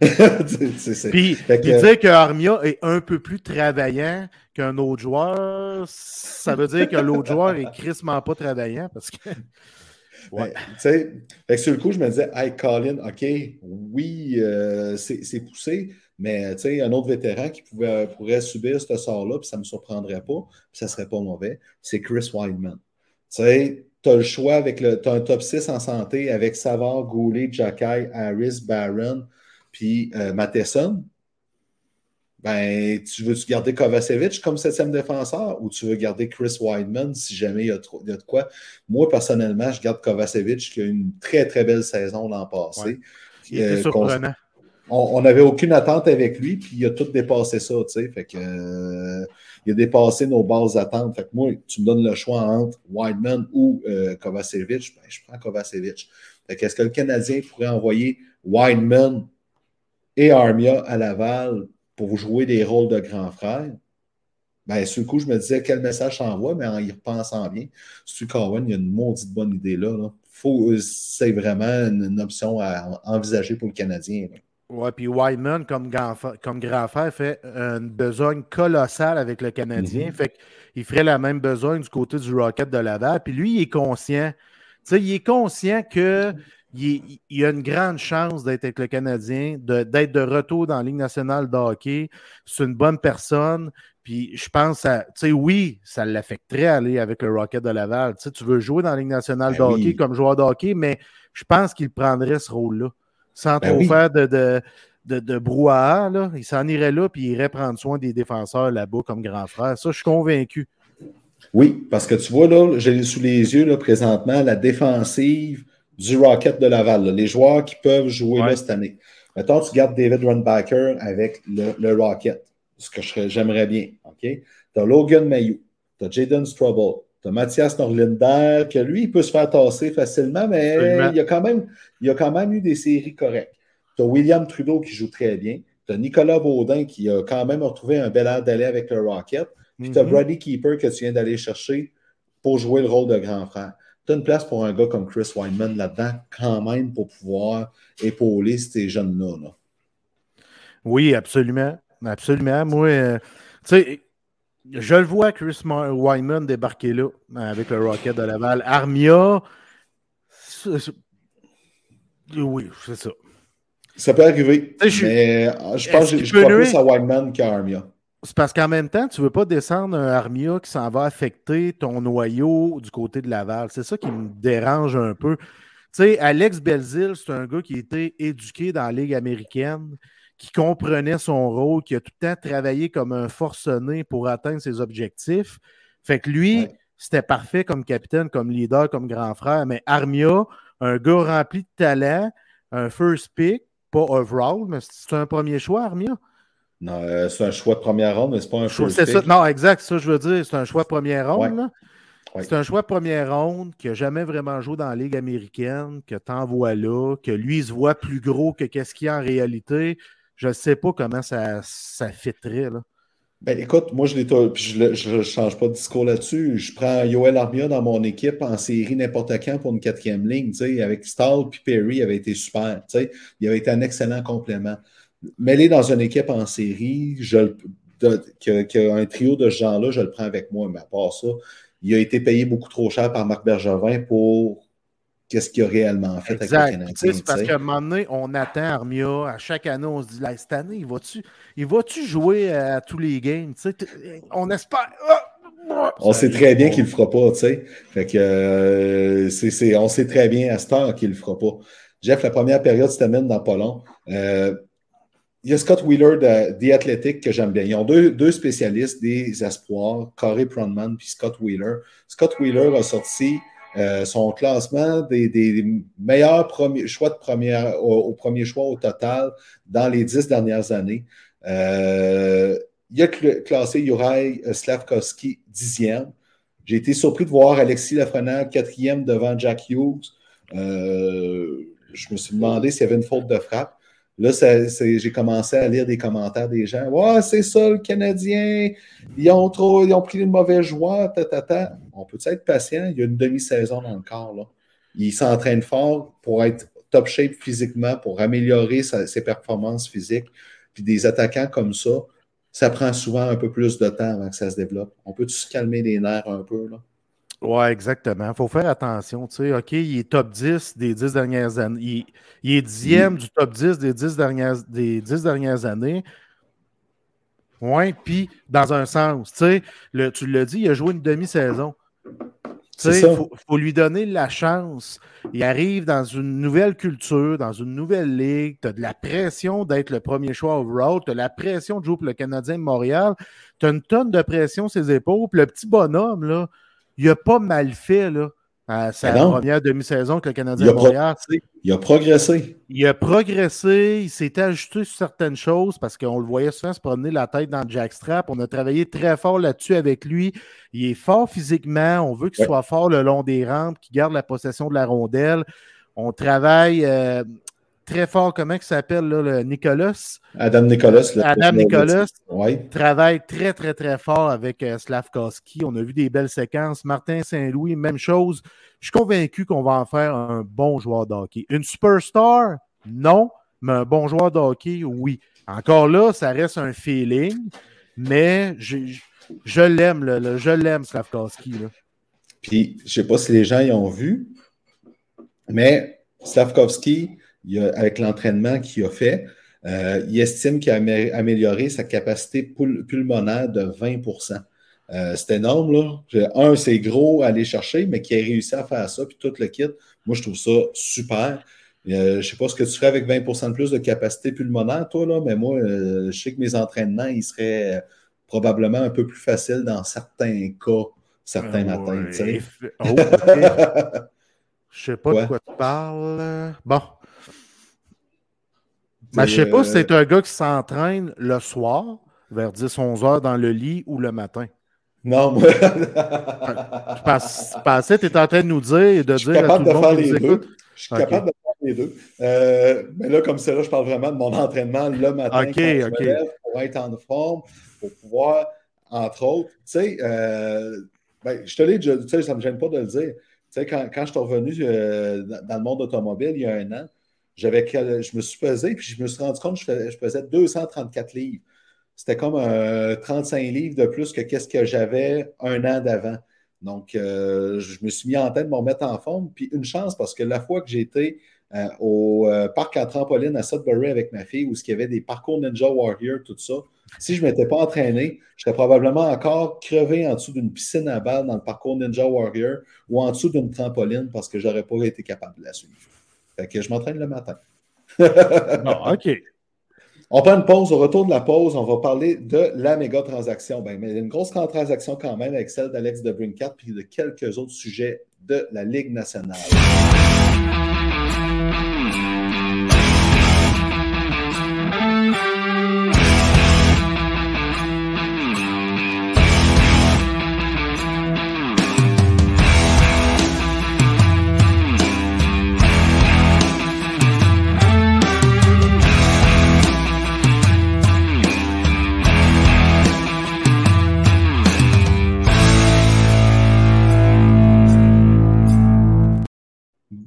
*laughs* Puis, dire que Armia est un peu plus travaillant qu'un autre joueur, ça veut dire que l'autre joueur est crissement pas travaillant parce que. *laughs* Ouais. Ben, sur le coup, je me disais, hey, Colin, OK, oui, euh, c'est poussé, mais un autre vétéran qui pouvait, pourrait subir ce sort-là, puis ça ne me surprendrait pas, puis ça ne serait pas mauvais, c'est Chris Weidman. Tu sais, tu as le choix avec le. Tu as un top 6 en santé avec Savard, Goulet, Jacky, Harris, Barron, puis euh, Matheson. Ben, tu veux-tu garder Kovacevic comme septième défenseur ou tu veux garder Chris Weidman si jamais il y, a de quoi? Moi, personnellement, je garde Kovacevic qui a une très, très belle saison l'an passé. Il était surprenant. On n'avait aucune attente avec lui, puis il a tout dépassé ça, tu sais. Fait que, euh, il a dépassé nos bases d'attente. Fait que moi, tu me donnes le choix entre Wideman ou euh, Kovacevic, ben, je prends Kovacevic. Fait que est-ce que le Canadien pourrait envoyer Wideman et Armia à Laval pour jouer des rôles de grand frère? Ben, sur le coup, je me disais quel message s'envoie, mais en y repensant bien, Stu Cowan, il y a une maudite bonne idée là. là. C'est vraiment une, option à envisager pour le Canadien. Oui, puis Wyman, comme grand, comme grand frère, fait une besogne colossale avec le Canadien. Mhm. Fait qu'il ferait la même besogne du côté du Rocket de Laval. Puis lui, il est conscient. sais, il est conscient que il, a une grande chance d'être avec le Canadien, d'être de, retour dans la Ligue nationale de hockey. C'est une bonne personne. Puis je pense, tu sais, oui, ça l'affecterait aller avec le Rocket de Laval. Tu veux jouer dans la Ligue nationale ben de hockey comme joueur de hockey, mais je pense qu'il prendrait ce rôle-là sans ben trop faire de, de, de, brouhaha. Là. Il s'en irait là, puis il irait prendre soin des défenseurs là-bas comme grand frère. Ça, je suis convaincu. Oui, parce que tu vois, là, j'ai sous les yeux là, présentement la défensive du Rocket de Laval, les joueurs qui peuvent jouer là, cette année. Maintenant, tu gardes David Runbacker avec le, Rocket, ce que j'aimerais bien. OK? Tu as Logan Mayou, tu as Jaden Strobel, tu as Mathias Norlinder, que lui, il peut se faire tasser facilement, mais il a quand même, il a quand même eu des séries correctes. Tu as William Trudeau qui joue très bien. Tu as Nicolas Baudin qui a quand même retrouvé un bel air d'aller avec le Rocket. Puis tu as mhm. Brady Keeper que tu viens d'aller chercher pour jouer le rôle de grand frère. Tu as une place pour un gars comme Chris Weinman là-dedans, quand même, pour pouvoir épauler ces jeunes-là. Oui, absolument. Absolument. Moi, euh, tu sais, je le vois, Chris Wyman débarquer là avec le Rocket de Laval. Armia, oui, c'est ça. Ça peut arriver. mais je pense que je crois plus à Wyman qu'à Armia. C'est parce qu'en même temps, tu ne veux pas descendre un Armia qui s'en va affecter ton noyau du côté de Laval. C'est ça qui me dérange un peu. Tu sais, Alex Belzil, c'est un gars qui a été éduqué dans la Ligue américaine qui comprenait son rôle, qui a tout le temps travaillé comme un forcené pour atteindre ses objectifs. Fait que lui, c'était parfait comme capitaine, comme leader, comme grand frère. Mais Armia, un gars rempli de talent, un first pick, pas overall, mais c'est un premier choix, Armia. Non, euh, c'est un choix de première ronde, mais c'est pas un choix C'est ça, non, exact, ça je veux dire, c'est un choix de première ronde. C'est un choix de première ronde qui n'a jamais vraiment joué dans la Ligue américaine, que tu envoies là, que lui se voit plus gros que qu'est-ce qu'il y a en réalité je ne sais pas comment ça, ça fitterait. Là. Ben, écoute, moi, je ne change pas de discours là-dessus. Je prends Yoel Armia dans mon équipe en série n'importe quand pour une quatrième ligne. Avec Stahl puis Perry, il avait été super. Il avait été un excellent complément. Mêlé dans une équipe en série, je, un trio de ce genre-là, je le prends avec moi. Mais à part ça, il a été payé beaucoup trop cher par Marc Bergevin pour qu'est-ce qu'il a réellement fait avec le Canadien. C'est parce qu'à un moment donné, on attend Armia. À chaque année, on se dit cette année, il va-tu va jouer à tous les games? On espère. Ah! On sait très bien qu'il ne le fera pas, tu sais. Fait que euh, on sait très bien à ce temps qu'il ne le fera pas. Jeff, la première période se termine dans pas long. Euh, il y a Scott Wheeler de The que j'aime bien. Ils ont deux, spécialistes des espoirs, Corey Pronman puis Scott Wheeler. Scott Wheeler a sorti euh, son classement des, meilleurs choix de au, premier choix au total dans les dix dernières années. Euh, il a classé Juraj Slavkovski dixième. J'ai été surpris de voir Alexis Lafrenière quatrième devant Jack Hughes. Euh, je me suis demandé s'il y avait une faute de frappe. Là, j'ai commencé à lire des commentaires des gens. Ouais, c'est ça, le Canadien. Ils ont, trop, ils ont pris les mauvais joueurs. On peut être patient? Il y a une demi-saison dans le corps. Là. Il s'entraîne fort pour être top shape physiquement, pour améliorer ses performances physiques. Puis des attaquants comme ça, ça prend souvent un peu plus de temps avant que ça se développe. On peut se calmer les nerfs un peu? Là? Oui, exactement. Il faut faire attention. Tu sais, OK, il est top 10 des 10 dernières années. Il, est dixième du top 10 des 10 dernières, des 10 dernières années. Oui, puis dans un sens, tu sais, le, tu l'as dit, il a joué une demi-saison. Tu sais, il faut, lui donner la chance. Il arrive dans une nouvelle culture, dans une nouvelle ligue. Tu as de la pression d'être le premier choix overall. Tu as la pression de jouer pour le Canadien de Montréal. Tu as une tonne de pression sur ses épaules. Puis le petit bonhomme, là, il a pas mal fait, là. à sa première demi-saison que le Canadien de Montréal. Il a progressé. Il a progressé, il s'est ajusté sur certaines choses parce qu'on le voyait souvent se promener la tête dans le jackstrap. On a travaillé très fort là-dessus avec lui. Il est fort physiquement. On veut qu'il soit fort le long des rampes, qu'il garde la possession de la rondelle. On travaille. Euh, très fort, comment il s'appelle, le Nicolas? Adam Nicolas. Adam Nicolas travaille très, très, très fort avec euh, Slavkowski. On a vu des belles séquences. Martin Saint-Louis, même chose. Je suis convaincu qu'on va en faire un bon joueur de hockey. Une superstar? Non. Mais un bon joueur de hockey, oui. Encore là, ça reste un feeling, mais je, je l'aime, je l'aime, Slavkowski. Puis, je ne sais pas si les gens y ont vu, mais Slavkovski, avec l'entraînement qu'il a fait, euh, il estime qu'il a amélioré sa capacité pulmonaire de 20% euh, C'est énorme, là. Un, c'est gros à aller chercher, mais qui a réussi à faire ça, puis tout le kit. Moi, je trouve ça super. Euh, je ne sais pas ce que tu ferais avec 20% de plus de capacité pulmonaire, toi, là, mais moi, je sais que mes entraînements, ils seraient probablement un peu plus faciles dans certains cas, certains matins. Tu sais. Oh, *laughs* Je sais pas de quoi tu parles. Bon. Mais je sais pas si c'est un gars qui s'entraîne le soir, vers 10-11 heures dans le lit ou le matin. Non, moi. je pensais que tu étais en train de nous dire et de je suis dire. Capable de faire les deux. Je suis capable de faire les deux. Euh, mais là, comme c'est là, je parle vraiment de mon entraînement le matin quand je me lève pour être en forme, pour pouvoir, entre autres, tu sais, euh, ben, je te l'ai déjà tu sais, ça ne me gêne pas de le dire sais, quand, quand, je suis revenu euh, dans le monde automobile il y a un an, j'avais, je me suis pesé puis je me suis rendu compte que je, pesais 234 livres. C'était comme 35 livres de plus que qu'est-ce que j'avais un an d'avant. Donc, euh, je me suis mis en tête de me remettre en forme. Puis une chance parce que la fois que j'étais euh, au parc à trampoline à Sudbury avec ma fille, où il y avait des parcours Ninja Warrior, tout ça, si je ne m'étais pas entraîné, je serais probablement encore crevé en dessous d'une piscine à balles dans le parcours Ninja Warrior ou en dessous d'une trampoline parce que je n'aurais pas été capable de la suivre. Fait que je m'entraîne le matin. *laughs* OK. On prend une pause. Au retour de la pause, on va parler de la méga transaction. Ben, mais il y a une grosse transaction quand même avec celle d'Alex de Brinkat puis de quelques autres sujets de la Ligue nationale.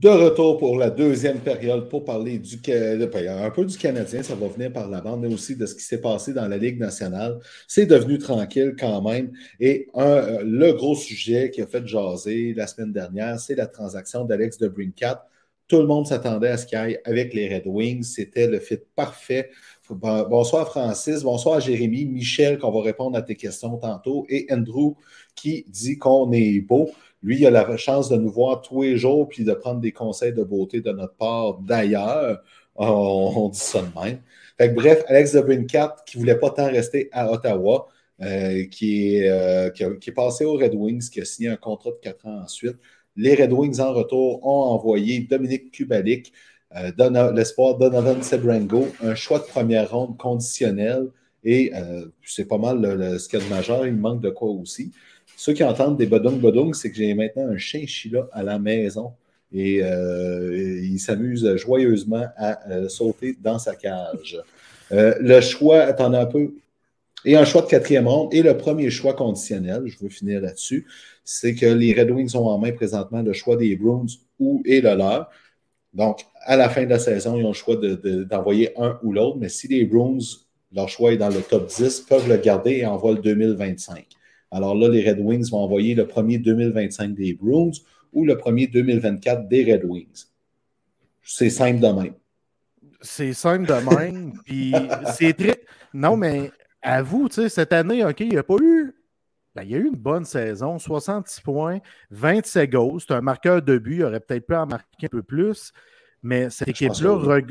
De retour pour la deuxième période pour parler du, un peu du Canadien, ça va venir par la bande, mais aussi de ce qui s'est passé dans la Ligue nationale. C'est devenu tranquille quand même. Et un, le gros sujet qui a fait jaser la semaine dernière, c'est la transaction d'Alex de Brincat. Tout le monde s'attendait à ce qu'il aille avec les Red Wings. C'était le fit parfait. Bonsoir Francis, bonsoir Jérémy, Michel, qu'on va répondre à tes questions tantôt, et Andrew qui dit qu'on est beau. Lui, il a la chance de nous voir tous les jours puis de prendre des conseils de beauté de notre part d'ailleurs. On, dit ça de même. bref, Alex Debrincat, qui ne voulait pas tant rester à Ottawa, euh, qui, est, euh, qui, est, passé aux Red Wings, qui a signé un contrat de quatre ans ensuite. Les Red Wings, en retour, ont envoyé Dominique Kubalik, euh, l'espoir Donovan Sebrango, un choix de première ronde conditionnel. Et c'est pas mal a de majeur. Il manque de quoi aussi. Ceux qui entendent des bodong bodong, c'est que j'ai maintenant un chinchilla à la maison et euh, il s'amuse joyeusement à euh, sauter dans sa cage. Euh, le choix, attendez un peu, et un choix de quatrième ronde et le premier choix conditionnel, je veux finir là-dessus, c'est que les Red Wings ont en main présentement le choix des Bruins ou et le leur. Donc, à la fin de la saison, ils ont le choix d'envoyer un ou l'autre, mais si les Bruins, leur choix est dans le top 10, peuvent le garder et envoient le 2025. Alors là, les Red Wings vont envoyer le premier 2025 des Bruins ou le premier 2024 des Red Wings. C'est simple de même. C'est simple de même. *laughs* Puis c'est très. Non, mais à vous, tu sais, cette année, OK, il n'y a pas eu. Ben, il y a eu une bonne saison, 66 points, 27 goals. C'est un marqueur de but. Il aurait peut-être pu en marquer un peu plus. Mais cette équipe-là,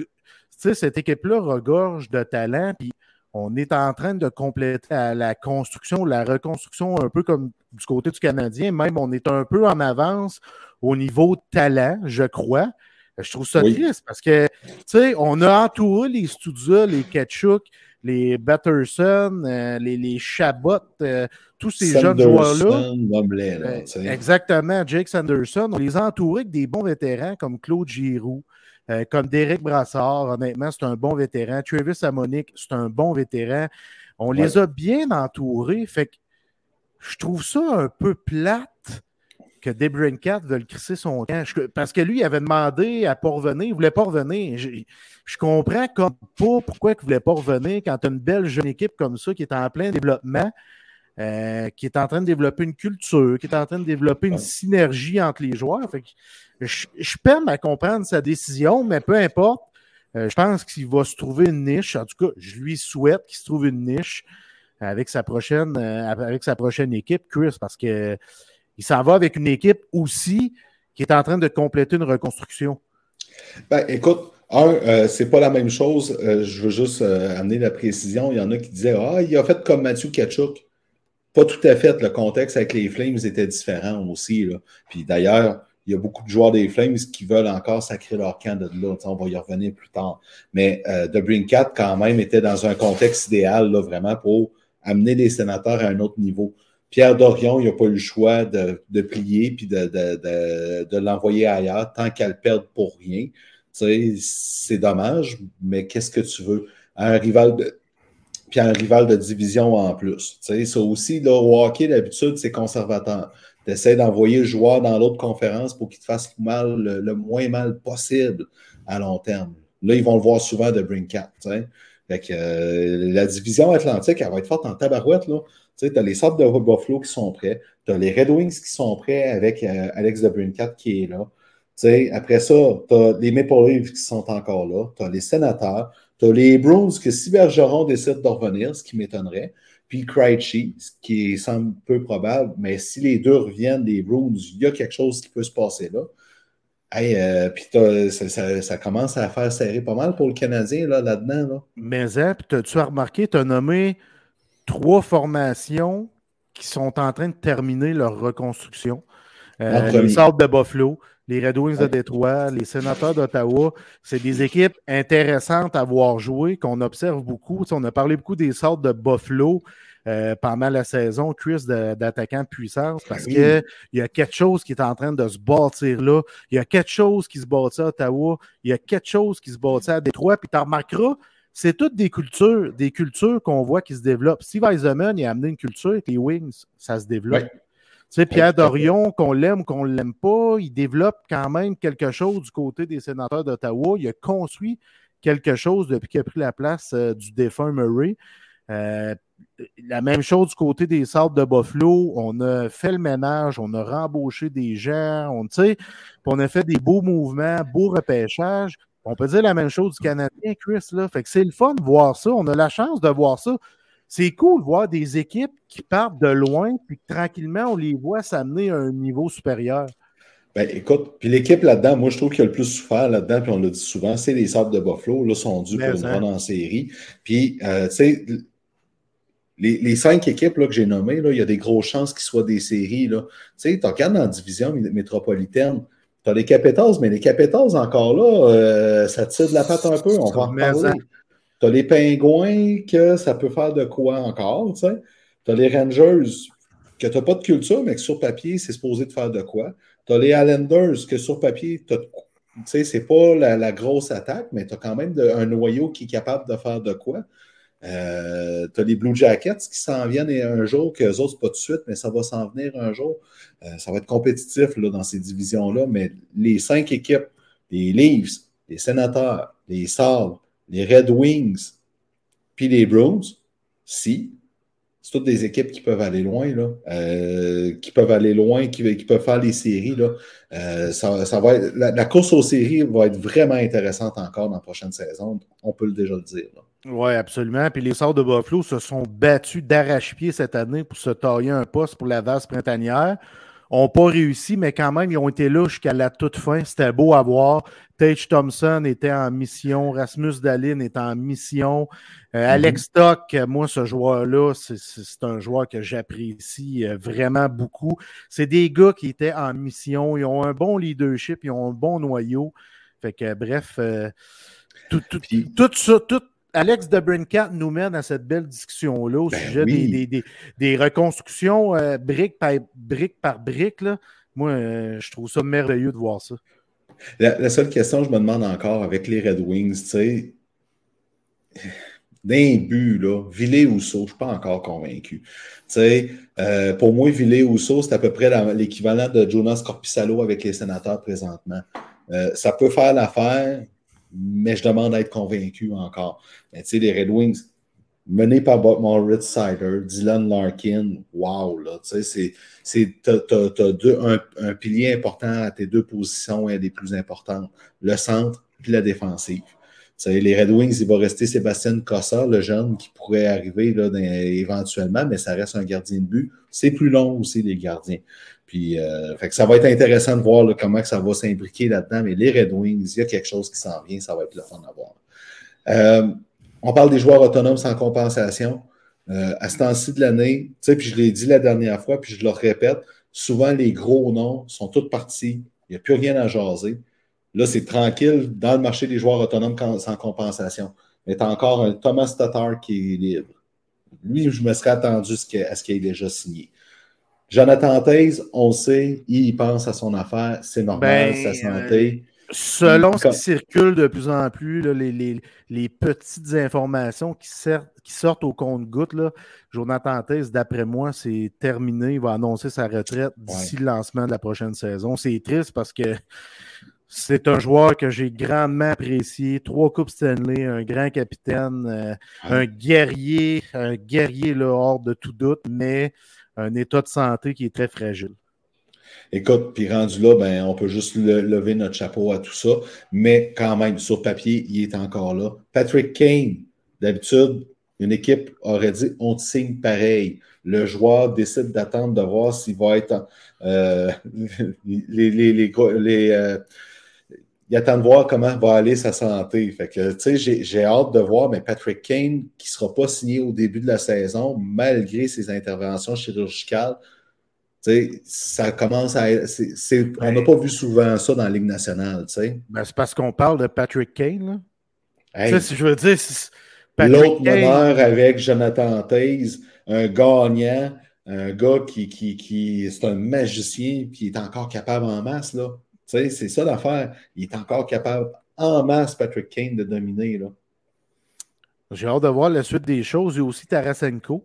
cette équipe-là regorge de talent. Puis On est en train de compléter la construction, la reconstruction, un peu comme du côté du Canadien. Même, on est un peu en avance au niveau talent, je crois. Je trouve ça triste parce que, tu sais, on a entouré les Studia, les Ketchuk, les Batterson, euh, les, les Chabot, euh, tous ces jeunes joueurs-là. Euh, exactement, Jake Sanderson. On les a entourés avec des bons vétérans comme Claude Giroux, comme Derek Brassard. Honnêtement, c'est un bon vétéran. Travis Amonique, c'est un bon vétéran. On les a bien entourés. Fait que je trouve ça un peu plate que Debrincat veut crisser son camp. parce que lui, il avait demandé à pas revenir. Il ne voulait pas revenir. Je, comprends comme pas pourquoi il ne voulait pas revenir quand tu as une belle jeune équipe comme ça qui est en plein développement, euh, qui est en train de développer une culture, qui est en train de développer une synergie entre les joueurs. je, je peine à comprendre sa décision, mais peu importe. Euh, je pense qu'il va se trouver une niche. En tout cas, je lui souhaite qu'il se trouve une niche avec sa prochaine, euh, avec sa prochaine équipe, Chris, parce que il s'en va avec une équipe aussi qui est en train de compléter une reconstruction. Ben, écoute, un, euh, c'est pas la même chose. Euh, je veux juste euh, amener la précision. Il y en a qui disaient Ah, il a fait comme Mathieu Kachuk. Pas tout à fait. Le contexte avec les Flames était différent aussi. Puis d'ailleurs, il y a beaucoup de joueurs des Flames qui veulent encore sacrer leur camp de là. On va y revenir plus tard. Mais The Brinkat, quand même, était dans un contexte idéal, là, vraiment, pour amener les sénateurs à un autre niveau. Pierre Dorion, il n'a pas eu le choix de, plier puis de, l'envoyer ailleurs tant qu'elle perd pour rien. c'est dommage, mais qu'est-ce que tu veux? Un rival de, puis un rival de division en plus. Ça aussi, le hockey, d'habitude, c'est conservateur. Tu essaies d'envoyer le joueur dans l'autre conférence pour qu'il te fasse mal, le, moins mal possible à long terme. Là, ils vont le voir souvent de Brinkat. Euh, la division atlantique, elle va être forte en tabarouette. Là. Tu as les sortes de Buffalo qui sont prêts. Tu as les Red Wings qui sont prêts avec euh, Alex de Brincat qui est là. Après ça, tu as les Maple Leafs qui sont encore là. Tu as les Sénateurs. Tu as les Bruins que si Bergeron décide de revenir, ce qui m'étonnerait. Puis Krejci, ce qui semble peu probable. Mais si les deux reviennent, les Bruins, il y a quelque chose qui peut se passer là. Euh, puis ça, commence à faire serrer pas mal pour le Canadien là-dedans. Là, Mais Zep, tu as remarqué, tu as nommé trois formations qui sont en train de terminer leur reconstruction. Euh, les de Buffalo, les Red Wings de Détroit, les Sénateurs d'Ottawa, c'est des équipes intéressantes à voir jouer, qu'on observe beaucoup. on a parlé beaucoup des sortes de Buffalo euh, pendant la saison, Chris, d'attaquant de, puissance, parce qu'il y a quelque chose qui est en train de se bâtir là. Il y a quelque chose qui se bâtit à Ottawa. Il y a quelque chose qui se bâtit à Détroit. Puis tu remarqueras, c'est toutes des cultures, des cultures qu'on voit qui se développent. Steve Eisenman, il a amené une culture avec les Wings, ça se développe. Tu sais, Pierre Dorion, qu'on l'aime ou qu'on ne l'aime pas, il développe quand même quelque chose du côté des sénateurs d'Ottawa. Il a construit quelque chose depuis qu'il a pris la place euh, du défunt Murray. Euh, la même chose du côté des Sables de Buffalo. On a fait le ménage, on a rembauché des gens, on, on a fait des beaux mouvements, beaux repêchages. On peut dire la même chose du Canadien, Chris. Là. Fait que c'est le fun de voir ça. On a la chance de voir ça. C'est cool de voir des équipes qui partent de loin, puis tranquillement, on les voit s'amener à un niveau supérieur. Ben, écoute, puis l'équipe là-dedans, moi, je trouve qu'il y a le plus souffert là-dedans, puis on le dit souvent, c'est les Sables de Buffalo. Là, sont dus pour une run en série. Puis, euh, tu sais, les, cinq équipes là, que j'ai nommées, là, il y a des grosses chances qu'ils soient des séries. Tu sais, tu regardes dans la division métropolitaine, tu as les Capitals, mais les Capitals, encore là, euh, ça tire de la patte un peu. On va en parler. Tu as les Pingouins, que ça peut faire de quoi encore. Tu as les Rangers, que tu n'as pas de culture, mais que sur papier, c'est supposé de faire de quoi. Tu as les Islanders, que sur papier, tu sais, c'est pas la, grosse attaque, mais tu as quand même un noyau qui est capable de faire de quoi. Euh, tu as les Blue Jackets qui s'en viennent un jour, que les autres, pas de suite, mais ça va s'en venir un jour. Euh, ça va être compétitif là, dans ces divisions-là, mais les cinq équipes, les Leafs, les Sénateurs, les Sabres, les Red Wings, puis les Bruins, si, c'est toutes des équipes qui peuvent aller loin, là, euh, qui peuvent aller loin, qui, peuvent faire les séries. Là. Euh, la, course aux séries va être vraiment intéressante encore dans la prochaine saison. On peut déjà le dire. Oui, absolument. Puis les Sorts de Buffalo se sont battus d'arrache-pied cette année pour se tailler un poste pour la vase printanière. n'ont pas réussi, mais quand même, ils ont été là jusqu'à la toute fin. C'était beau à voir. Tage Thompson était en mission, Rasmus Dalin était en mission. Euh, mm-hmm. Alex Stock, moi, ce joueur-là, c'est un joueur que j'apprécie euh, vraiment beaucoup. C'est des gars qui étaient en mission, ils ont un bon leadership, ils ont un bon noyau. Fait que, bref, euh, tout, tout, tout, ça, tout, Alex Debrincat nous mène à cette belle discussion-là au ben sujet des, reconstructions brique, par, brique par brique. Là. Moi, je trouve ça merveilleux de voir ça. La, seule question que je me demande encore avec les Red Wings, tu sais, d'un but, là, Villé-Housseau, je ne suis pas encore convaincu. Tu sais, euh, pour moi, Villé-Housseau, c'est à peu près l'équivalent de Jonas Corpissalo avec les sénateurs présentement. Euh, ça peut faire l'affaire, mais je demande à être convaincu encore. Tu sais, les Red Wings, mené par Bob Moritz Sider, Dylan Larkin, wow, là, tu sais, c'est, t'as, un, un, pilier important à tes deux positions, un des plus importantes, le centre puis la défensive. sais, les Red Wings, il va rester Sébastien Cossa, le jeune qui pourrait arriver là, éventuellement, mais ça reste un gardien de but. C'est plus long aussi, les gardiens. Puis, euh, fait que ça va être intéressant de voir comment ça va s'imbriquer là-dedans. Mais les Red Wings, il y a quelque chose qui s'en vient, ça va être le fun à voir. Euh, on parle des joueurs autonomes sans compensation. Euh, à ce temps-ci de l'année, tu sais, puis je l'ai dit la dernière fois, puis je le répète, souvent les gros noms sont tous partis. Il n'y a plus rien à jaser. Là, c'est tranquille dans le marché des joueurs autonomes sans compensation. Mais tu as encore un Thomas Tatar qui est libre. Lui, je me serais attendu à ce qu'il ait déjà signé. Jonathan Taze, on sait, il pense à son affaire, c'est normal, ben, sa santé. Selon ce qui circule de plus en plus, les, petites informations qui, sortent au compte-goutte, Jonathan Tess, d'après moi, c'est terminé. Il va annoncer sa retraite d'ici le lancement de la prochaine saison. C'est triste parce que c'est un joueur que j'ai grandement apprécié. Trois Coupes Stanley, un grand capitaine, euh, un guerrier, un guerrier hors de tout doute, mais un état de santé qui est très fragile. Écoute, puis rendu là, ben, on peut juste lever notre chapeau à tout ça. Mais quand même, sur papier, il est encore là. Patrick Kane, d'habitude, une équipe aurait dit on te signe pareil. Le joueur décide d'attendre de voir s'il va être. Euh, *laughs* les, les, les, euh, il attend de voir comment va aller sa santé. J'ai hâte de voir, mais Patrick Kane, qui ne sera pas signé au début de la saison, malgré ses interventions chirurgicales, ça commence à être. on n'a pas vu souvent ça dans la Ligue nationale. Ben, c'est parce qu'on parle de Patrick Kane. Là. si je veux dire, l'autre meneur avec Jonathan Taze, un gagnant, un gars qui, qui, qui c'est un magicien, qui est encore capable en masse. Là. C'est ça l'affaire. Il est encore capable en masse, Patrick Kane, de dominer. Là. J'ai hâte de voir la suite des choses. Il y a aussi Tarasenko.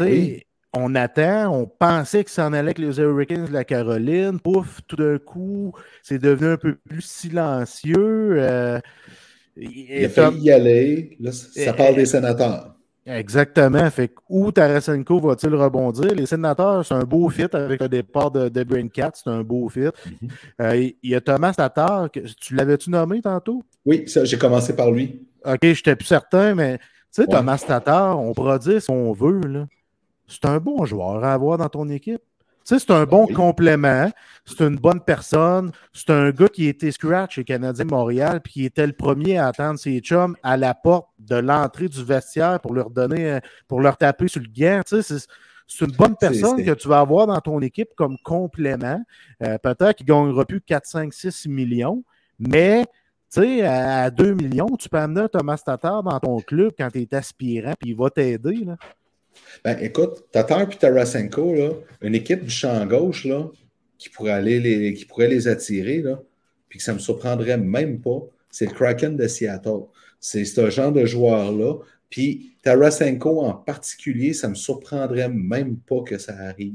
Oui on attend, on pensait que ça en allait avec les Hurricanes de la Caroline. Pouf, tout d'un coup, c'est devenu un peu plus silencieux. Euh, il a failli y aller. Là, ça parle des sénateurs. Exactement. Fait où Tarasenko va-t-il rebondir? Les sénateurs, c'est un beau fit avec le départ de, de Cat, c'est un beau fit. Mhm. Euh, il y a Thomas Tatar, tu l'avais-tu nommé tantôt? Oui, j'ai commencé par lui. OK, je n'étais plus certain, mais tu sais, Thomas Tatar, on pourra dire si on veut, là c'est un bon joueur à avoir dans ton équipe. Tu sais, c'est un bon complément, c'est une bonne personne, c'est un gars qui était scratch chez Canadien Montréal, puis qui était le premier à attendre ses chums à la porte de l'entrée du vestiaire pour leur donner, pour leur taper sur le gant. Tu sais, c'est une bonne personne que tu vas avoir dans ton équipe comme complément. Euh, peut-être qu'il ne gagnera plus 4, 5, 6 millions, mais tu sais, à 2 millions, tu peux amener Thomas Tatar dans ton club quand tu es aspirant, puis il va t'aider. Ben, écoute, Tatar et Tarasenko, là, une équipe du champ gauche là, qui, pourrait aller les, qui pourrait les attirer, là, puis que ça ne me surprendrait même pas, c'est le Kraken de Seattle. C'est ce genre de joueur-là. Puis Tarasenko en particulier, ça ne me surprendrait même pas que ça arrive.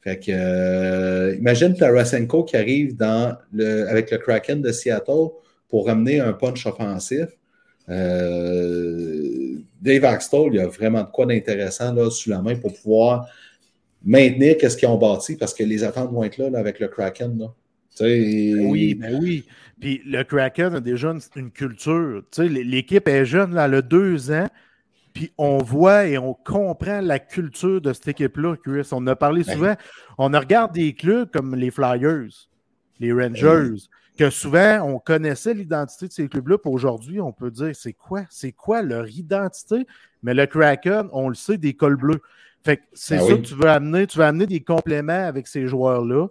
Fait que, euh, imagine Tarasenko qui arrive dans le, avec le Kraken de Seattle pour ramener un punch offensif. Euh, Dave Axtell, il y a vraiment de quoi d'intéressant là, sous la main pour pouvoir maintenir ce qu'ils ont bâti parce que les attentes vont être là, avec le Kraken. Là. Ben oui, ben oui. Puis le Kraken a déjà une, culture. L'équipe est jeune, là, elle a deux ans. Puis on voit et on comprend la culture de cette équipe-là, Chris. On a parlé ben souvent. On regarde des clubs comme les Flyers, les Rangers, que souvent on connaissait l'identité de ces clubs-là. Puis aujourd'hui, on peut dire c'est quoi? C'est quoi leur identité? Mais le Kraken, on le sait, des cols bleus. Fait que c'est ben ça que tu veux amener. Tu veux amener des compléments avec ces joueurs-là.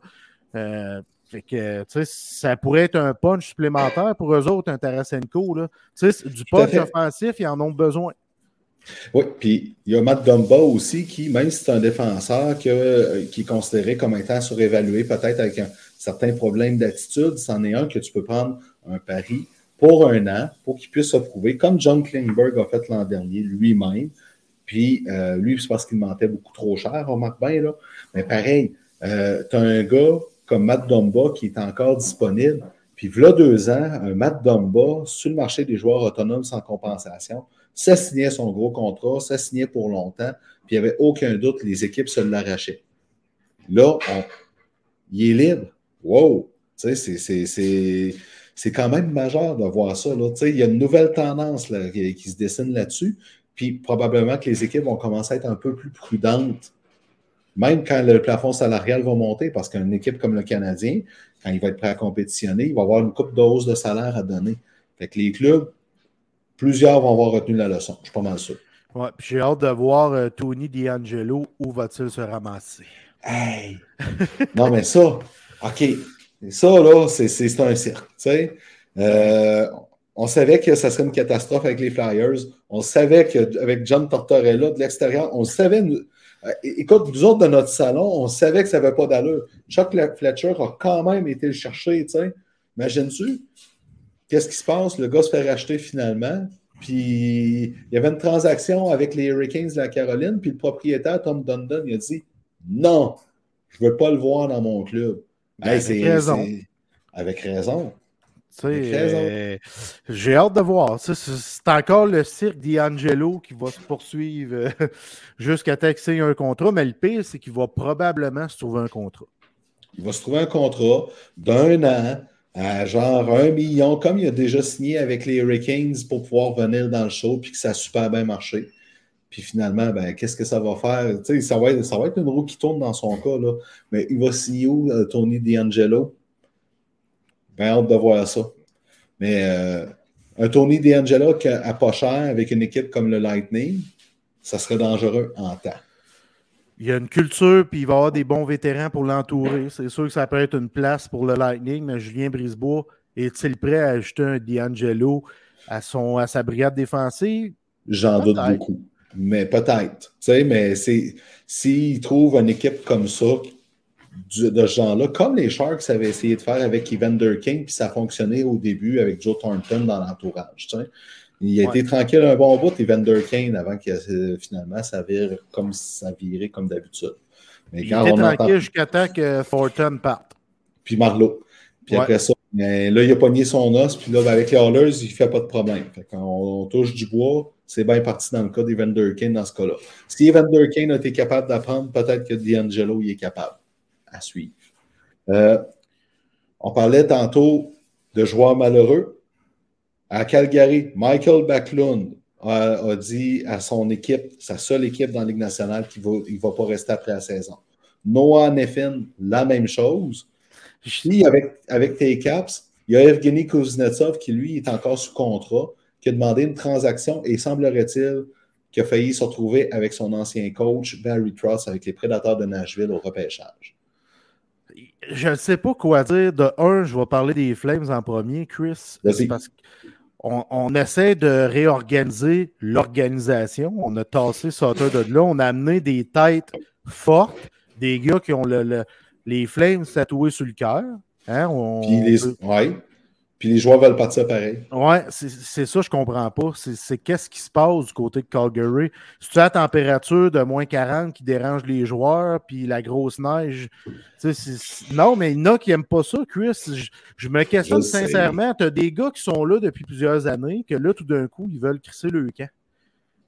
Euh, fait que, ça pourrait être un punch supplémentaire pour eux autres, un Tarasenko. Là. Du punch offensif, ils en ont besoin. Oui, puis il y a Matt Dumba aussi qui, même si c'est un défenseur euh, qui est considéré comme étant surévalué, peut-être avec un certain problème d'attitude, c'en est un que tu peux prendre un pari pour un an pour qu'il puisse se prouver, comme John Klingberg a fait l'an dernier lui-même. Puis euh, lui, c'est parce qu'il mentait beaucoup trop cher, remarque bien, là. Mais pareil, euh, tu as un gars comme Matt Dumba qui est encore disponible. Puis, voilà deux ans, un Matt Dumba sur le marché des joueurs autonomes sans compensation, ça signait son gros contrat, ça signait pour longtemps, puis il n'y avait aucun doute, les équipes se l'arrachaient. Là, il est libre. Wow! C'est quand même majeur de voir ça. Là. Il y a une nouvelle tendance là, qui, qui, se dessine là-dessus, puis probablement que les équipes vont commencer à être un peu plus prudentes même quand le plafond salarial va monter, parce qu'une équipe comme le Canadien, quand il va être prêt à compétitionner, il va avoir une coupe de hausse de salaire à donner. Fait que les clubs, plusieurs vont avoir retenu la leçon. Je suis pas mal sûr. Ouais, j'ai hâte de voir euh, Tony D'Angelo, où va-t-il se ramasser? Hey! non, mais ça, OK. Ça, là, c'est un cirque. Euh, on savait que ça serait une catastrophe avec les Flyers. On savait qu'avec John Tortorella de l'extérieur, on savait euh, écoute, nous autres, de notre salon, on savait que ça n'avait pas d'allure. Chuck Fletcher a quand même été le chercher, tu sais. Imagines-tu? Qu'est-ce qui se passe? Le gars se fait racheter finalement. Puis il y avait une transaction avec les Hurricanes de la Caroline, puis le propriétaire, Tom Dundon, il a dit Non, je ne veux pas le voir dans mon club. Ben, avec raison. Avec raison. Euh, j'ai hâte de voir. C'est encore le cirque d'Angelo qui va se poursuivre euh, *laughs* jusqu'à qu'il un contrat, mais le pire, c'est qu'il va probablement se trouver un contrat. Il va se trouver un contrat d'un an à genre un million, comme il a déjà signé avec les Hurricanes pour pouvoir venir dans le show puis que ça a super bien marché. Puis finalement, ben, qu'est-ce que ça va faire? ça, va être, ça va être une roue qui tourne dans son cas, là. mais il va signer où, euh, Tony D'Angelo? Bien hâte de voir ça. Mais euh, un Tony D'Angelo à pas cher avec une équipe comme le Lightning, ça serait dangereux en temps. Il y a une culture, puis il va y avoir des bons vétérans pour l'entourer. C'est sûr que ça peut être une place pour le Lightning, mais Julien Brisebois est-il prêt à ajouter un D'Angelo à, son, à sa brigade défensive? J'en doute beaucoup. Mais peut-être. Mais s'il trouve une équipe comme ça de ce genre-là, comme les Sharks avaient essayé de faire avec Evander King, puis ça a fonctionné au début avec Joe Thornton dans l'entourage. Il a été tranquille un bon bout, Evander Kane, avant que euh, finalement ça vire comme ça virait comme d'habitude. Mais il était tranquille jusqu'à temps que Thornton parte. Puis Marlowe. Puis après ça, là, il a pogné son os, puis là, avec les Hallers, il ne fait pas de problème. quand on, touche du bois, c'est bien parti dans le cas d'Evander Kane dans ce cas-là. Si Evander Kane a été capable d'apprendre, peut-être que D'Angelo est capable à suivre. Euh, on parlait tantôt de joueurs malheureux. À Calgary, Michael Backlund a, dit à son équipe, sa seule équipe dans la Ligue nationale, qu'il ne va, pas rester après la saison. Noah Neffin, la même chose. Puis avec, avec tes Caps, il y a Evgeny Kuznetsov qui, lui, est encore sous contrat, qui a demandé une transaction et semblerait-il qu'il a failli se retrouver avec son ancien coach, Barry Truss, avec les Prédateurs de Nashville au repêchage je ne sais pas quoi dire. De un, je vais parler des Flames en premier, Chris. Parce qu'on on essaie de réorganiser l'organisation. On a tassé Sutter de là. On a amené des têtes fortes, des gars qui ont le, les Flames tatoués sur le cœur. Hein? Puis les... Puis les joueurs veulent partir pareil. Ouais, c'est ça, je comprends pas. C'est qu'est-ce qui se passe du côté de Calgary? C'est la température de moins 40 qui dérange les joueurs, puis la grosse neige? Non, mais il y en a qui n'aiment pas ça, Chris. Je, me questionne sincèrement. Tu as des gars qui sont là depuis plusieurs années, que là, tout d'un coup, ils veulent crisser le camp.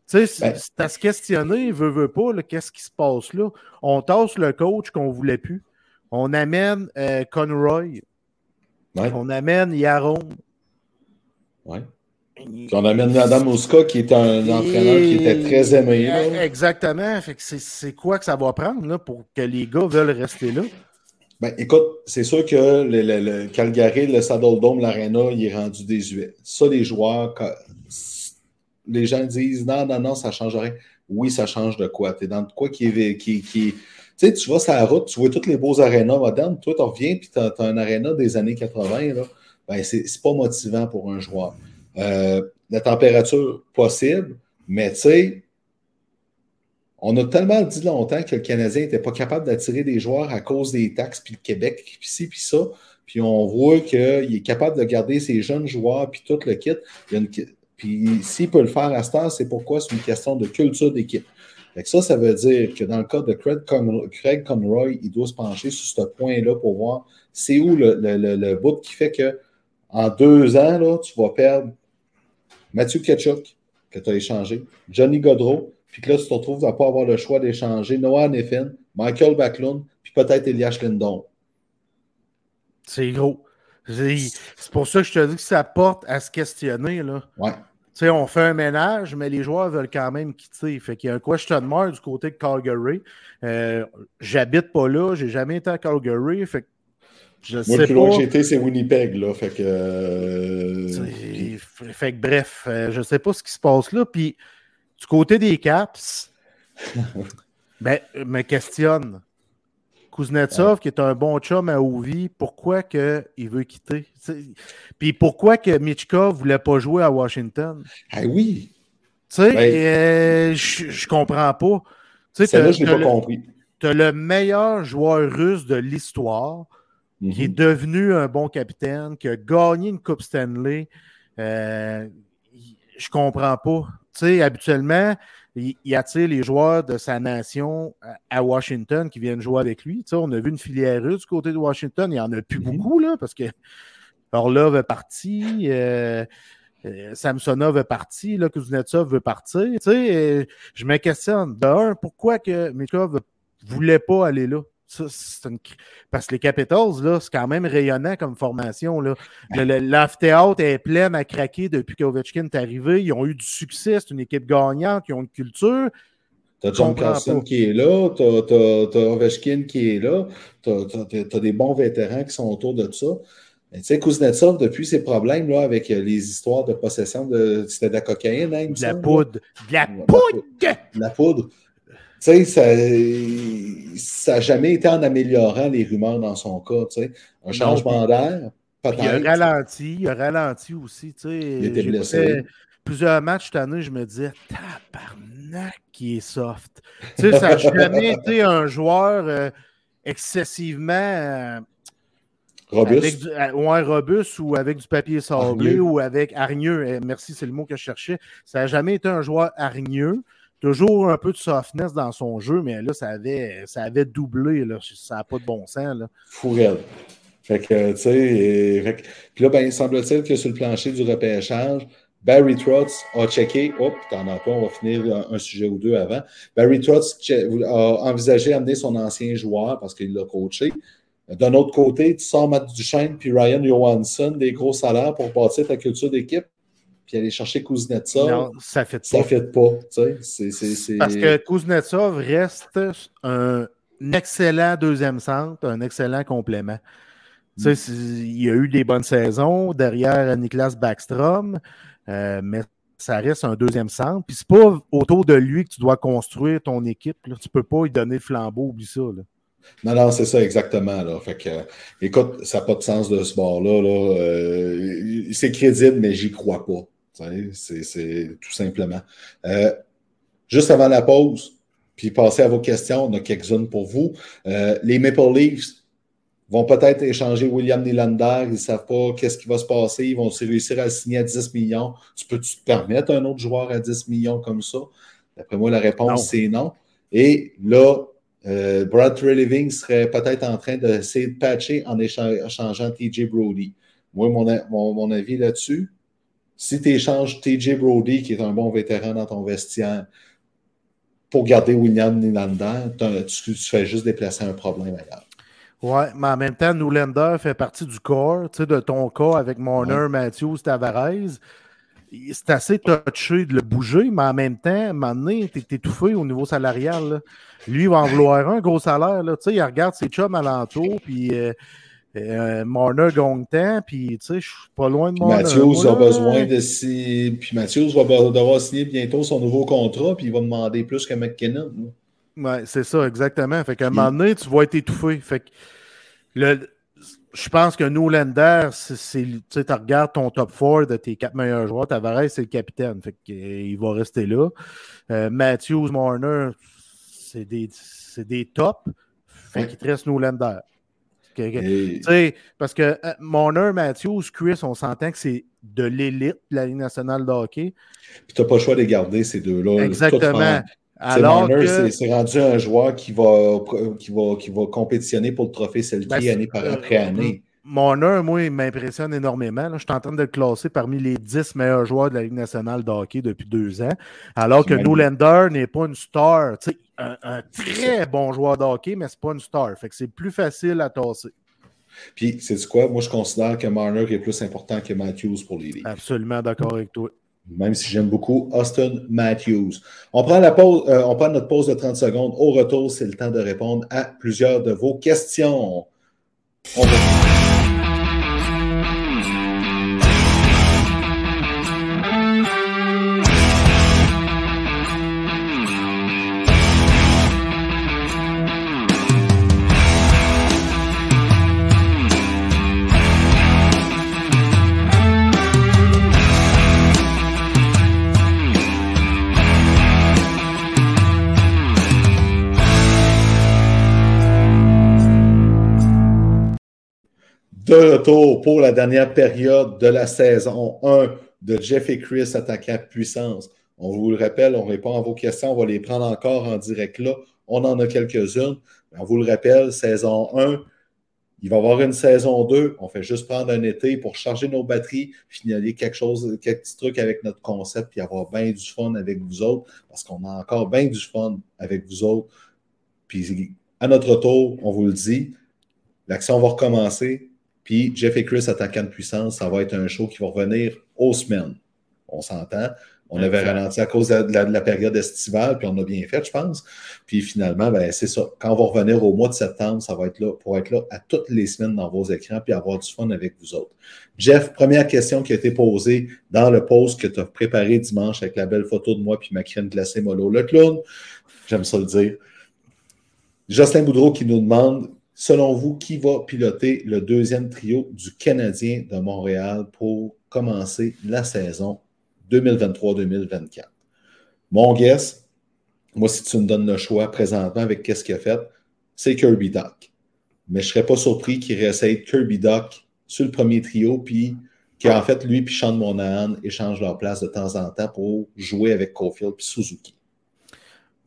Tu sais, ben, c'est à se questionner, veut, veut pas, qu'est-ce qui se passe là? On tasse le coach qu'on voulait plus. On amène euh, Conroy. On amène Yaron. Ouais. on amène Adam Mouska, qui est un entraîneur qui était très aimé. Exactement. c'est quoi que ça va prendre là, pour que les gars veulent rester là? Ben, écoute, c'est sûr que le, Calgary, le Saddle Dome, l'Arena, il est rendu désuet. Ça, les joueurs, les gens disent non, non, non, ça ne change rien. Oui, ça change de quoi? Tu es dans quoi qui est. Qui, qui... Tu sais, tu la route, tu vois tous les beaux arénas modernes. Toi, tu reviens puis tu as, un aréna des années 80. Là. Ben, c'est pas motivant pour un joueur. Euh, la température possible, mais tu sais, on a tellement dit longtemps que le Canadien n'était pas capable d'attirer des joueurs à cause des taxes, puis le Québec, puis ci, puis ça. Puis on voit qu'il est capable de garder ses jeunes joueurs, puis tout le kit. Puis s'il peut le faire à ce temps, c'est pourquoi c'est une question de culture d'équipe. Ça, ça veut dire que dans le cas de Craig, Conroy, il doit se pencher sur ce point-là pour voir c'est où le, le, bout qui fait que en deux ans, là, tu vas perdre Mathieu Ketchuk, que tu as échangé, Johnny Godreau, puis que là, tu te retrouves à ne pas avoir le choix d'échanger Noah Neffin, Michael Backlund, puis peut-être Elias Lindon. C'est gros. C'est pour ça que je te dis que ça porte à se questionner. Là. Ouais. Sais, on fait un ménage, mais les joueurs veulent quand même quitter. Fait qu'il y a un question mark du côté de Calgary. Euh, J'habite pas là, j'ai jamais été à Calgary. Fait que je Moi, le plus loin que j'ai été, c'est Winnipeg. Là, fait que, euh, fait que bref, euh, je sais pas ce qui se passe là. Puis du côté des Caps, *laughs* ben, me questionne. Kuznetsov, qui est un bon chum à Ovi, pourquoi que il veut quitter? Puis pourquoi que Michka ne voulait pas jouer à Washington? Ah oui! Tu sais, ben, euh, je comprends pas. Tu sais, là, je n'ai pas compris. Tu as le meilleur joueur russe de l'histoire qui est mhm. devenu un bon capitaine, qui a gagné une Coupe Stanley. Euh, je comprends pas. Tu sais, habituellement, il, attire les joueurs de sa nation à Washington qui viennent jouer avec lui. Tu sais, on a vu une filière russe du côté de Washington. Il n'y en a plus mhm. beaucoup, là, parce que Orlov est parti. Euh, euh, Samsonov est parti, là, Kuznetsov veut partir. Tu sais, je me questionne. D'un, pourquoi que Mikov ne voulait pas aller là? Parce que les Capitals, là, c'est quand même rayonnant comme formation. Là. L'amphithéâtre est plein à craquer depuis qu'Ovechkin est arrivé. Ils ont eu du succès. C'est une équipe gagnante. Ils ont une culture. T'as John Carlson qui est là, t'as Ovechkin qui est là, t'as as, des bons vétérans qui sont autour de ça. Tu sais, Kuznetsov, depuis ses problèmes là, avec les histoires de possession de. C'était de la cocaïne, hein, De la poudre. De la poudre! De la poudre. Sais, ça n'a jamais été en améliorant les rumeurs dans son cas. Tu sais. Un changement d'air, peut-être. Il a ralenti, il a ralenti aussi. Tu sais. Il était blessé. Plusieurs matchs cette année, je me disais, tabarnak, qui est soft. Tu sais, ça n'a *laughs* jamais été un joueur euh, excessivement. Euh, robuste. Avec euh, robuste ou avec du papier sablé ou avec hargneux. Eh, merci, c'est le mot que je cherchais. Ça n'a jamais été un joueur hargneux. Toujours un peu de softness dans son jeu, mais là, ça avait, ça avait doublé. Là. Ça n'a pas de bon sens. Là. Fait que, tu sais, puis là, ben, il semble-t-il que sur le plancher du repêchage, Barry Trotz a checké, hop, t'en as pas, on va finir un, sujet ou deux avant. Barry Trotz a envisagé d'amener son ancien joueur parce qu'il l'a coaché. D'un autre côté, tu sors Matt Duchesne puis Ryan Johansson des gros salaires pour passer ta culture d'équipe puis aller chercher Kuznetsov. Non, ça ne fait pas. Ça fait pas. Parce que Kuznetsov reste un excellent deuxième centre, un excellent complément. Mm. Il y a eu des bonnes saisons derrière Niklas Backstrom, euh, mais ça reste un deuxième centre. Puis c'est pas autour de lui que tu dois construire ton équipe. Là. Tu peux pas lui donner le flambeau, oublie ça. Non, non, c'est ça exactement. Là. Fait que, écoute, ça n'a pas de sens de ce bord-là. Là. Euh, c'est crédible, mais j'y crois pas. C'est tout simplement. Euh, juste avant la pause, puis passer à vos questions, on a quelques-unes pour vous. Euh, les Maple Leafs vont peut-être échanger William Nylander. Ils ne savent pas qu'est-ce qui va se passer. Ils vont réussir à le signer à 10 millions. Tu peux-tu te permettre un autre joueur à 10 millions comme ça? D'après moi, la réponse, c'est non. Et là, euh, Brad Living serait peut-être en train d'essayer de patcher en échangeant TJ Brody. Moi, mon, mon avis là-dessus, si tu échanges TJ Brody, qui est un bon vétéran dans ton vestiaire, pour garder William Nylander, tu, fais juste déplacer un problème ailleurs. Oui, mais en même temps, Nylander fait partie du corps, de ton corps avec Marner, Matthews, Tavares. c'est assez touché de le bouger, mais en même temps, à un moment donné, t'es étouffé au niveau salarial. Lui, il va en vouloir un gros salaire. Là. Il regarde ses chums alentour, puis euh, euh, Marner gagne temps, puis je suis pas loin de Marner. Matthews a besoin de si... Puis Matthews va devoir signer bientôt son nouveau contrat, puis il va demander plus que McKinnon. Oui, c'est ça, exactement. Fait qu'à un moment donné, tu vas être étouffé. Fait que le je pense que nous, Lender, tu regardes ton top 4 de tes quatre meilleurs joueurs, Tavares, c'est le capitaine. Fait il va rester là. Euh, Matthews, Marner, c'est des, des tops. Fait qu'il te reste Parce que euh, Marner, Matthews, Chris, on s'entend que c'est de l'élite de la Ligue nationale de hockey. Puis tu n'as pas le choix de les garder, ces deux-là. Exactement. Alors c'est rendu un joueur qui va, qui, va, qui va compétitionner pour le trophée Selkie ben, année par après année. Mon moi, il m'impressionne énormément. Je suis en train de le classer parmi les 10 meilleurs joueurs de la Ligue nationale de hockey depuis deux ans. Alors que Nolander n'est pas une star. Un, un, très bon joueur de hockey, mais ce n'est pas une star. Fait que c'est plus facile à tasser. Puis, c'est quoi? Moi, je considère que Marner est plus important que Matthews pour les Absolument d'accord avec toi même si j'aime beaucoup Austin Matthews. On prend, la pause, euh, on prend notre pause de 30 secondes. Au retour, c'est le temps de répondre à plusieurs de vos questions. On de pour la dernière période de la saison 1 de Jeff et Chris attaquant puissance. On vous le rappelle, on répond à vos questions, on va les prendre encore en direct là. On en a quelques-unes. On vous le rappelle, saison 1, il va y avoir une saison 2. On fait juste prendre un été pour charger nos batteries, finaler quelque chose, quelques petits trucs avec notre concept, puis avoir bien du fun avec vous autres, parce qu'on a encore bien du fun avec vous autres. Puis à notre tour, on vous le dit, l'action va recommencer. Puis Jeff et Chris attaquant de puissance, ça va être un show qui va revenir aux semaines. On s'entend. On avait ralenti à cause de la, période estivale, puis on a bien fait, je pense. Puis finalement, ben, c'est ça. Quand on va revenir au mois de septembre, ça va être là pour être là à toutes les semaines dans vos écrans, puis avoir du fun avec vous autres. Jeff, première question qui a été posée dans le post que tu as préparé dimanche avec la belle photo de moi puis ma crème glacée mollo. Le clown, j'aime ça le dire. Justin Boudreau qui nous demande Selon vous, qui va piloter le deuxième trio du Canadien de Montréal pour commencer la saison 2023-2024? Mon guess, moi, si tu me donnes le choix présentement avec qu'est-ce qu'il a fait, c'est Kirby Doc. Mais je ne serais pas surpris qu'il réessaye Kirby Doc sur le premier trio, puis qu'en fait, lui et Sean Monahan échangent leur place de temps en temps pour jouer avec Caulfield et Suzuki.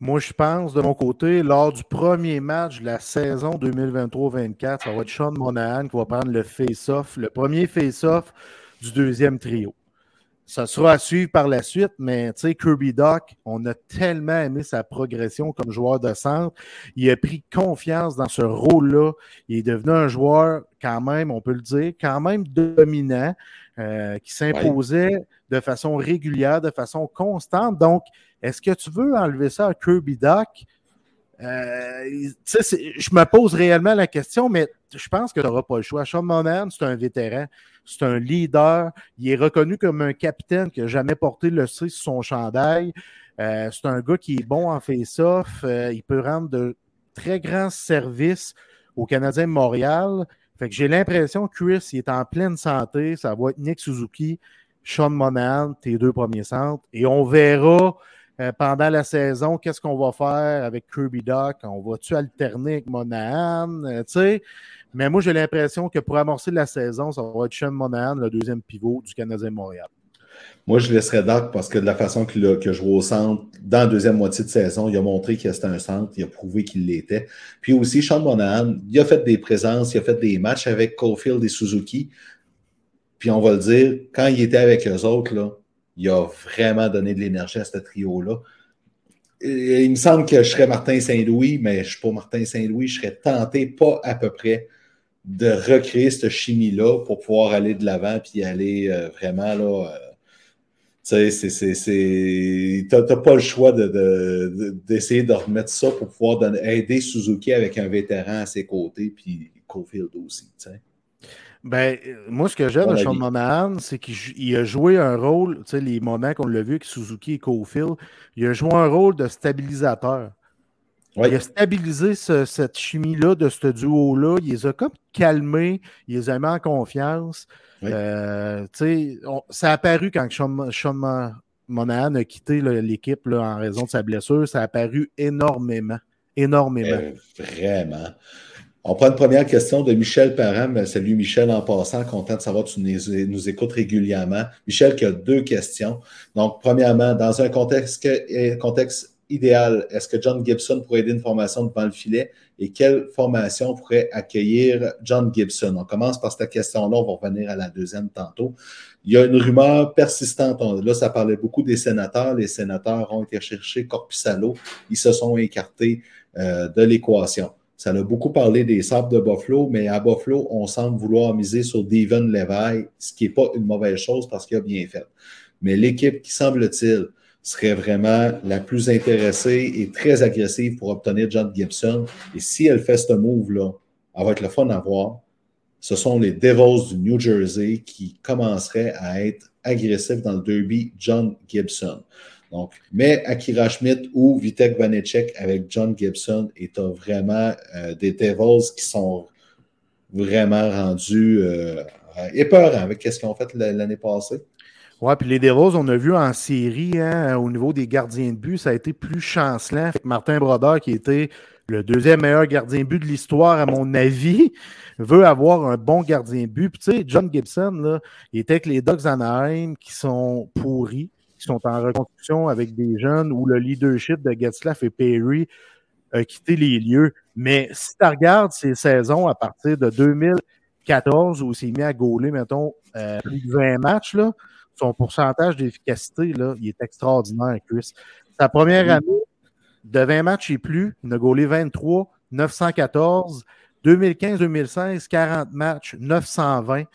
Moi, je pense, de mon côté, lors du premier match de la saison 2023-24, ça va être Sean Monahan qui va prendre le face-off, le premier face-off du deuxième trio. Ça sera à suivre par la suite, mais tu sais, Kirby Doc, on a tellement aimé sa progression comme joueur de centre. Il a pris confiance dans ce rôle-là. Il est devenu un joueur, quand même, on peut le dire, quand même dominant, euh, qui s'imposait de façon régulière, de façon constante. Donc, est-ce que tu veux enlever ça à Kirby Doc? Euh, je me pose réellement la question, mais je pense que tu n'auras pas le choix. Sean Monahan, c'est un vétéran, c'est un leader. Il est reconnu comme un capitaine qui n'a jamais porté le C sur son chandail. Euh, c'est un gars qui est bon en face-off. Euh, il peut rendre de très grands services aux Canadiens de Montréal. Fait que j'ai l'impression que Chris il est en pleine santé. Ça va être Nick Suzuki, Sean Monahan, tes deux premiers centres. Et on verra euh, pendant la saison, qu'est-ce qu'on va faire avec Kirby Doc? On va-tu alterner avec Monahan? Euh, sais? Mais moi, j'ai l'impression que pour amorcer la saison, ça va être Sean Monahan, le deuxième pivot du Canadien Montréal. Moi, je laisserais Doc parce que de la façon qu'il a, joué au centre, dans la deuxième moitié de saison, il a montré qu'il était un centre, il a prouvé qu'il l'était. Puis aussi, Sean Monahan, il a fait des présences, il a fait des matchs avec Caulfield et Suzuki. Puis on va le dire, quand il était avec eux autres, là, il a vraiment donné de l'énergie à ce trio-là. Il me semble que je serais Martin Saint-Louis, mais je ne suis pas Martin Saint-Louis. Je serais tenté, pas à peu près, de recréer cette chimie-là pour pouvoir aller de l'avant puis aller euh, vraiment là. Tu sais, t'as pas le choix d'essayer de, de, remettre ça pour pouvoir aider Suzuki avec un vétéran à ses côtés, puis Cofield aussi. Tu sais. Ben, moi, ce que j'aime de Sean Monahan, c'est qu'il a joué un rôle, tu sais, les moments qu'on l'a vu avec Suzuki et Cofield, il a joué un rôle de stabilisateur. Il a stabilisé cette chimie-là de ce duo-là. Il les a comme calmés, il les a mis en confiance. Euh, ça a apparu quand Sean, Monahan a quitté l'équipe en raison de sa blessure. Ça a apparu énormément. Énormément. Euh, vraiment. On prend une première question de Michel Parham. Salut Michel en passant, content de savoir que tu nous, écoutes régulièrement. Michel qui a deux questions. Donc, premièrement, dans un contexte, contexte idéal, est-ce que John Gibson pourrait aider une formation devant le filet? Et quelle formation pourrait accueillir John Gibson? On commence par cette question-là, on va revenir à la deuxième tantôt. Il y a une rumeur persistante. Là, ça parlait beaucoup des sénateurs. Les sénateurs ont été cherchés Corpusalo. Ils se sont écartés euh, de l'équation. Ça a beaucoup parlé des sables de Buffalo, mais à Buffalo, on semble vouloir miser sur Devon Levi, ce qui n'est pas une mauvaise chose parce qu'il a bien fait. Mais l'équipe qui, semble-t-il, serait vraiment la plus intéressée et très agressive pour obtenir John Gibson. Et si elle fait ce move-là, elle va être le fun à voir. Ce sont les Devils du New Jersey qui commenceraient à être agressifs dans le derby John Gibson. Donc, mais Akira Schmidt ou Vitek Vanecek avec John Gibson, et vraiment euh, des Devils qui sont vraiment rendus euh, épeurants avec ce qu'ils ont fait l'année passée. Oui, puis les Devils, on a vu en série, hein, au niveau des gardiens de but, ça a été plus chancelant. Martin Brodeur, qui était le deuxième meilleur gardien de but de l'histoire, à mon avis, veut avoir un bon gardien de but. Puis, tu sais, John Gibson, là, il était avec les Ducks Anaheim qui sont pourris qui sont en reconstruction avec des jeunes où le leadership de Getzlaff et Perry a quitté les lieux. Mais si tu regardes ces saisons à partir de 2014 où il s'est mis à gauler, mettons, euh, plus de 20 matchs, là, son pourcentage d'efficacité, là, il est extraordinaire, Chris. Sa première année, de 20 matchs et plus, il a gaulé 23, 914. 2015-2016, 40 matchs, 920.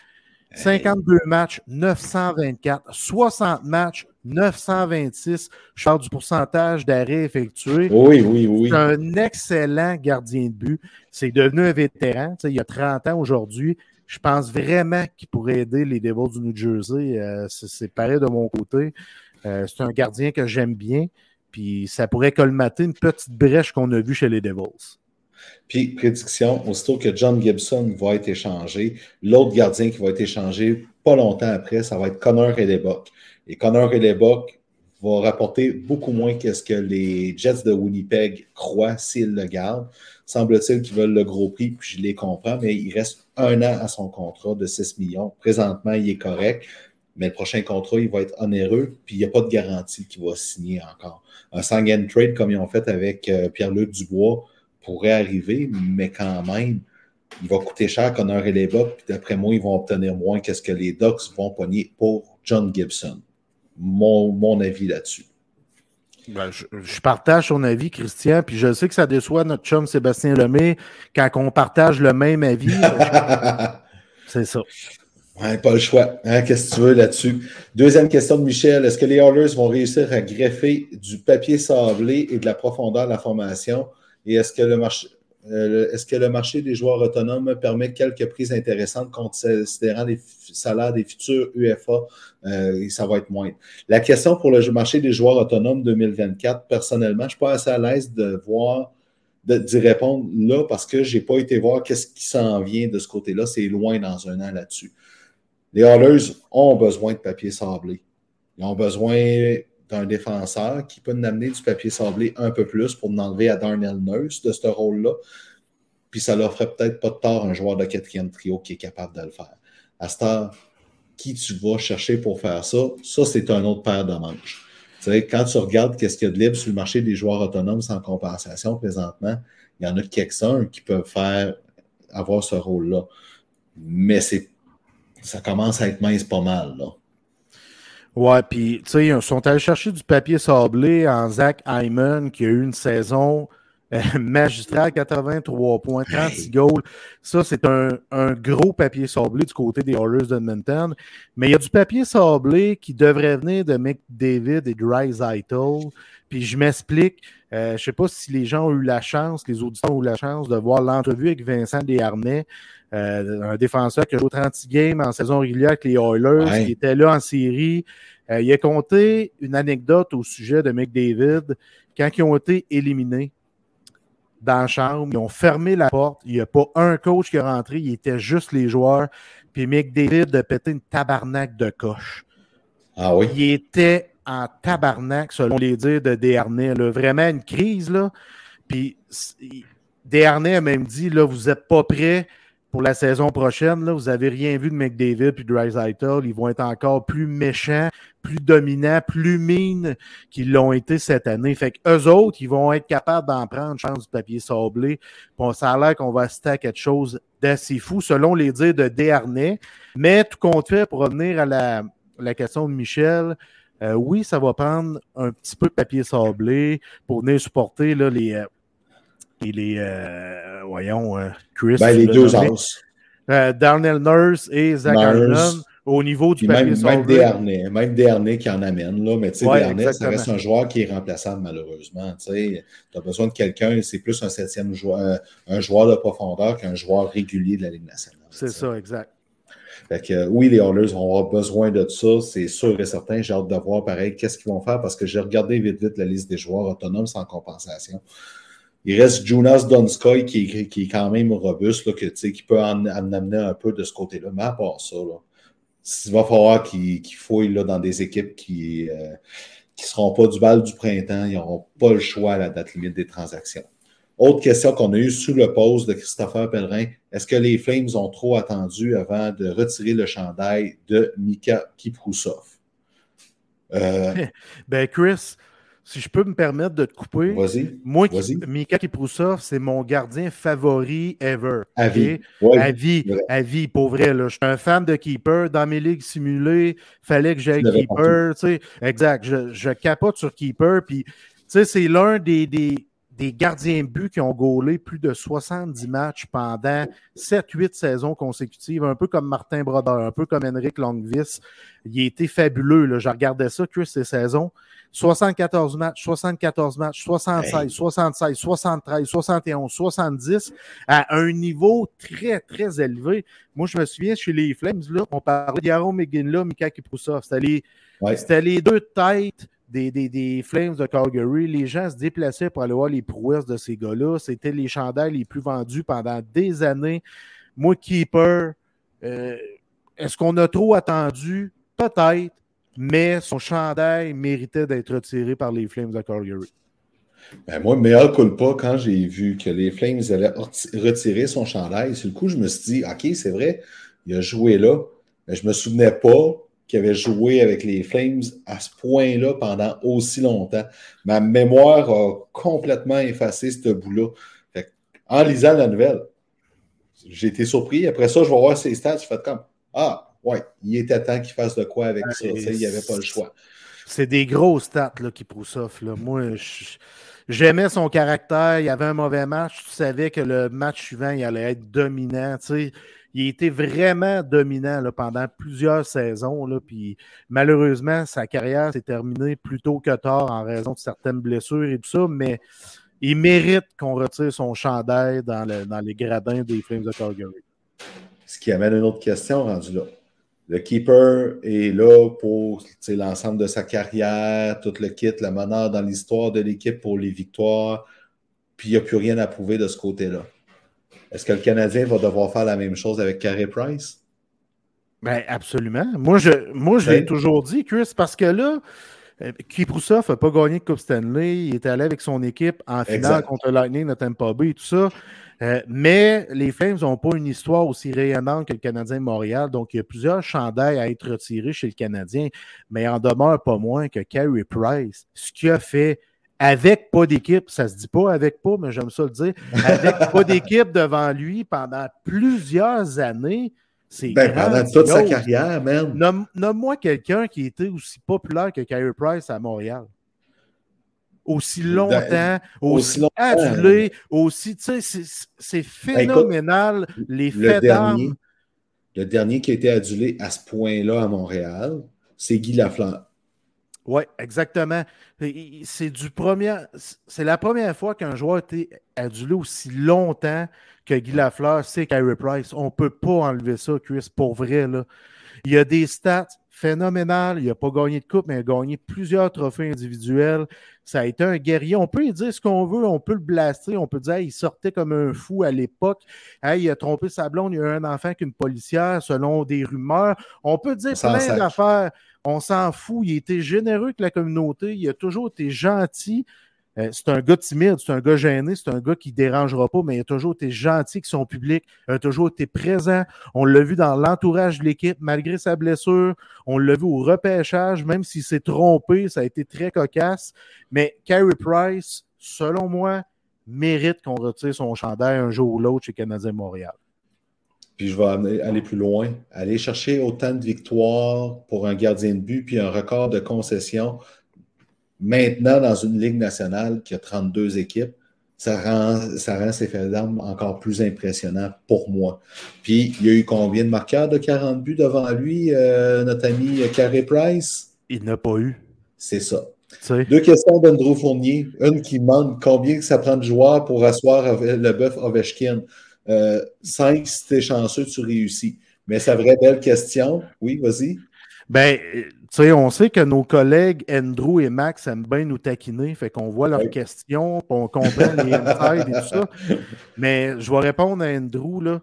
52 matchs, 924. 60 matchs, 926. Je parle du pourcentage d'arrêt effectué. Oui, oui, oui. C'est un excellent gardien de but. C'est devenu un vétéran. il y a 30 ans aujourd'hui. Je pense vraiment qu'il pourrait aider les Devils du New Jersey. Euh, c'est pareil de mon côté. Euh, c'est un gardien que j'aime bien. Puis ça pourrait colmater une petite brèche qu'on a vue chez les Devils. Puis, prédiction, aussitôt que John Gibson va être échangé, l'autre gardien qui va être échangé pas longtemps après, ça va être Connor Hellebuck. Et Connor Hellebuck va rapporter beaucoup moins que ce que les Jets de Winnipeg croient s'ils le gardent. Semble-t-il qu'ils veulent le gros prix, puis je les comprends, mais il reste un an à son contrat de 6 millions. Présentement, il est correct, mais le prochain contrat, il va être onéreux, puis il n'y a pas de garantie qu'il va signer encore. Un sang trade comme ils ont fait avec euh, Pierre-Luc Dubois, pourrait arriver, mais quand même, il va coûter cher Connor et les Bucks, puis d'après moi, ils vont obtenir moins que ce que les Ducks vont pogner pour John Gibson. Mon, avis là-dessus. Ben, je, partage son avis, Christian, puis je sais que ça déçoit notre chum Sébastien Lemay quand on partage le même avis. *laughs* C'est ça. Ouais, pas le choix. Hein, qu'est-ce que tu veux là-dessus? Deuxième question de Michel. Est-ce que les Oilers vont réussir à greffer du papier sablé et de la profondeur de la formation? Et est-ce que le marché, euh, est-ce que le marché des joueurs autonomes permet quelques prises intéressantes considérant les salaires des futurs UFA? Euh, ça va être moins? La question pour le marché des joueurs autonomes 2024, personnellement, je ne suis pas assez à l'aise de voir, d'y répondre là parce que je n'ai pas été voir qu'est-ce qui s'en vient de ce côté-là. C'est loin dans un an là-dessus. Les Hallers ont besoin de papier sablé. Ils ont besoin d'un défenseur qui peut nous amener du papier sablé un peu plus pour nous enlever à Darnell Nurse de ce rôle-là. Puis ça leur ferait peut-être pas de tort un joueur de quatrième trio qui est capable de le faire. À ce temps, qui tu vas chercher pour faire ça, ça, c'est un autre paire de manches. Tu sais, quand tu regardes qu'est-ce qu'il y a de libre sur le marché des joueurs autonomes sans compensation présentement, il y en a quelques-uns qui peuvent faire avoir ce rôle-là. Mais c'est ça commence à être mince pas mal. Là. Ouais, puis, tu sais, ils sont allés chercher du papier sablé en Zach Hyman, qui a eu une saison Euh, magistral, 83 points, 36 goals. Ça, c'est un, gros papier sablé du côté des Oilers d'Edmonton. Mais il y a du papier sablé qui devrait venir de McDavid et de Zytle. Puis je m'explique. Euh, je ne sais pas si les gens ont eu la chance, les auditeurs ont eu la chance de voir l'entrevue avec Vincent Desharnais, euh, un défenseur qui a joué 30 games en saison régulière avec les Oilers, qui était là en série. il a compté une anecdote au sujet de McDavid quand ils ont été éliminés dans la chambre, ils ont fermé la porte. Il n'y a pas un coach qui est rentré, il était juste les joueurs. Puis Mick David a pété une tabarnak de coche. Ah oui? Il était en tabarnak, selon les dires de Desharnais. Vraiment une crise. Là. Puis Desharnais a même dit là, vous n'êtes pas prêts pour la saison prochaine. Là, vous n'avez rien vu de McDavid puis de Dreisaitl. Ils vont être encore plus méchants, plus dominants, plus mines qu'ils l'ont été cette année. Fait qu'eux autres, ils vont être capables d'en prendre, chance du papier sablé. Bon, ça a l'air qu'on va assister à quelque chose d'assez fou, selon les dires de Desharnais. Mais tout compte fait, pour revenir à la, la question de Michel, euh, oui, ça va prendre un petit peu de papier sablé pour venir supporter là, les, euh, et les, euh, voyons, euh, Chris. Ben, les deux ans. Euh, Darnell Nurse et Zach Arnon au niveau du papier même, même même Desharnais qui en amène, là, mais tu sais, ouais, ça reste un joueur qui est remplaçable malheureusement. Tu as besoin de quelqu'un, c'est plus un septième joueur, un joueur de profondeur qu'un joueur régulier de la Ligue nationale. C'est ça, exact. Fait que, oui, les Oilers vont avoir besoin de ça, c'est sûr et certain. J'ai hâte de voir pareil qu'est-ce qu'ils vont faire parce que j'ai regardé vite vite la liste des joueurs autonomes sans compensation. Il reste Jonas Donskoy qui, qui, est quand même robuste, là, que, qui peut en, amener un peu de ce côté-là. Mais à part ça, là, il va falloir qu'il fouille là, dans des équipes qui ne euh, seront pas du bal du printemps. Ils n'auront pas le choix à la date limite des transactions. Autre question qu'on a eue sous le poste de Christopher Pellerin. Est-ce que les Flames ont trop attendu avant de retirer le chandail de Mika Kiprusov? Euh, *laughs* ben Chris, si je peux me permettre de te couper, moi, Mika Kiprusov, c'est mon gardien favori ever. À vie. À vie, à vie, pour vrai. Là. Je suis un fan de keeper. Dans mes ligues simulées, fallait que j'aille keeper. Exact. Je, je, capote sur keeper. Puis, c'est l'un des, des, des gardiens buts qui ont gaulé plus de 70 matchs pendant 7-8 saisons consécutives, un peu comme Martin Brodeur, un peu comme Henrik Longvis. Il a été fabuleux. Là. Je regardais ça, que ces saisons. 74 matchs, 74 matchs, 76, 76, 73, 71, 70 à un niveau très, très élevé. Moi, je me souviens, chez les Flames, là, on parlait d'Yaron McGinley, Mika Kiproussov. C'était les, c'était les deux têtes des, des, des, Flames de Calgary. Les gens se déplaçaient pour aller voir les prouesses de ces gars-là. C'était les chandails les plus vendus pendant des années. Moi, Keeper, euh, est-ce qu'on a trop attendu? Peut-être mais son chandail méritait d'être retiré par les Flames de Calgary. Ben moi, meilleur pas quand j'ai vu que les Flames allaient retirer son chandail, sur le coup, je me suis dit, OK, c'est vrai, il a joué là, mais je ne me souvenais pas qu'il avait joué avec les Flames à ce point-là pendant aussi longtemps. Ma mémoire a complètement effacé ce bout-là. En lisant la nouvelle, j'ai été surpris. Après ça, je vais voir ses stats, je fais comme Ah, ouais, il était temps qu'il fasse de quoi avec ça. Il n'y avait pas le choix. C'est des gros stats qui Là. Moi, j'aimais son caractère. Il avait un mauvais match. Tu savais que le match suivant, il allait être dominant. Il était vraiment dominant pendant plusieurs saisons. Puis malheureusement, sa carrière s'est terminée plus tôt que tard en raison de certaines blessures et tout ça. Mais il mérite qu'on retire son chandail dans, les gradins des Flames de Calgary. Ce qui amène une autre question rendue là. Le keeper est là pour l'ensemble de sa carrière, tout le kit, le meneur dans l'histoire de l'équipe pour les victoires, puis il n'y a plus rien à prouver de ce côté-là. Est-ce que le Canadien va devoir faire la même chose avec Carey Price? Ben, absolument. Moi, je, moi, je l'ai toujours dit, Chris, parce que là, euh, Kiproussov n'a pas gagné de Coupe Stanley. Il est allé avec son équipe en finale contre Lightning de Tampa Bay et tout ça. Euh, mais les Flames n'ont pas une histoire aussi rayonnante que le Canadien de Montréal. Donc, il y a plusieurs chandails à être retirés chez le Canadien. Mais en demeure pas moins que Carey Price, ce qu'il a fait avec pas d'équipe, ça se dit pas avec pas, mais j'aime ça le dire, avec *laughs* pas d'équipe devant lui pendant plusieurs années. C'est ben, pendant toute sa carrière, même. Nomme-moi quelqu'un qui était aussi populaire que Carey Price à Montréal. aussi longtemps, aussi, adulé, aussi, tu sais, c'est ben, phénoménal, les faits d'armes. Le dernier qui a été adulé à ce point-là à Montréal, c'est Guy Lafleur. Oui, exactement. C'est du premier. C'est la première fois qu'un joueur a été adulé aussi longtemps que Guy Lafleur, c'est Kyrie Price. On ne peut pas enlever ça, Chris, pour vrai. Là. Il y a des stats phénoménales. Il n'a pas gagné de coupe, mais il a gagné plusieurs trophées individuels. Ça a été un guerrier. On peut lui dire ce qu'on veut, on peut le blaster, on peut dire qu'il sortait comme un fou à l'époque. il a trompé sa blonde, il a eu un enfant qu'une policière, selon des rumeurs. On peut dire plein d'affaires. On s'en fout. Il était généreux avec la communauté. Il a toujours été gentil. Euh, c'est un gars timide, c'est un gars gêné, c'est un gars qui ne dérangera pas, mais il a toujours été gentil avec son public, il a toujours été présent. On l'a vu dans l'entourage de l'équipe, malgré sa blessure. On l'a vu au repêchage, même s'il s'est trompé, ça a été très cocasse. Mais Carey Price, selon moi, mérite qu'on retire son chandail un jour ou l'autre chez Canadien Montréal. Puis je vais aller plus loin, aller chercher autant de victoires pour un gardien de but, puis un record de concession Maintenant, dans une Ligue nationale qui a 32 équipes, ça rend, ça rend ces faits d'armes encore plus impressionnants pour moi. Puis, il y a eu combien de marqueurs de 40 buts devant lui, euh, notre ami Carey Price? Il n'a pas eu. C'est ça. Deux questions d'Andrew Fournier. Une qui demande combien ça prend de joueurs pour asseoir le bœuf Ovechkin. Euh, cinq, si t'es chanceux, tu réussis. Mais sa vraie belle question, oui, vas-y. Ben, tu sais, on sait que nos collègues Andrew et Max aiment bien nous taquiner, fait qu'on voit leurs questions, on comprend les insides et tout ça. Mais je vais répondre à Andrew, là.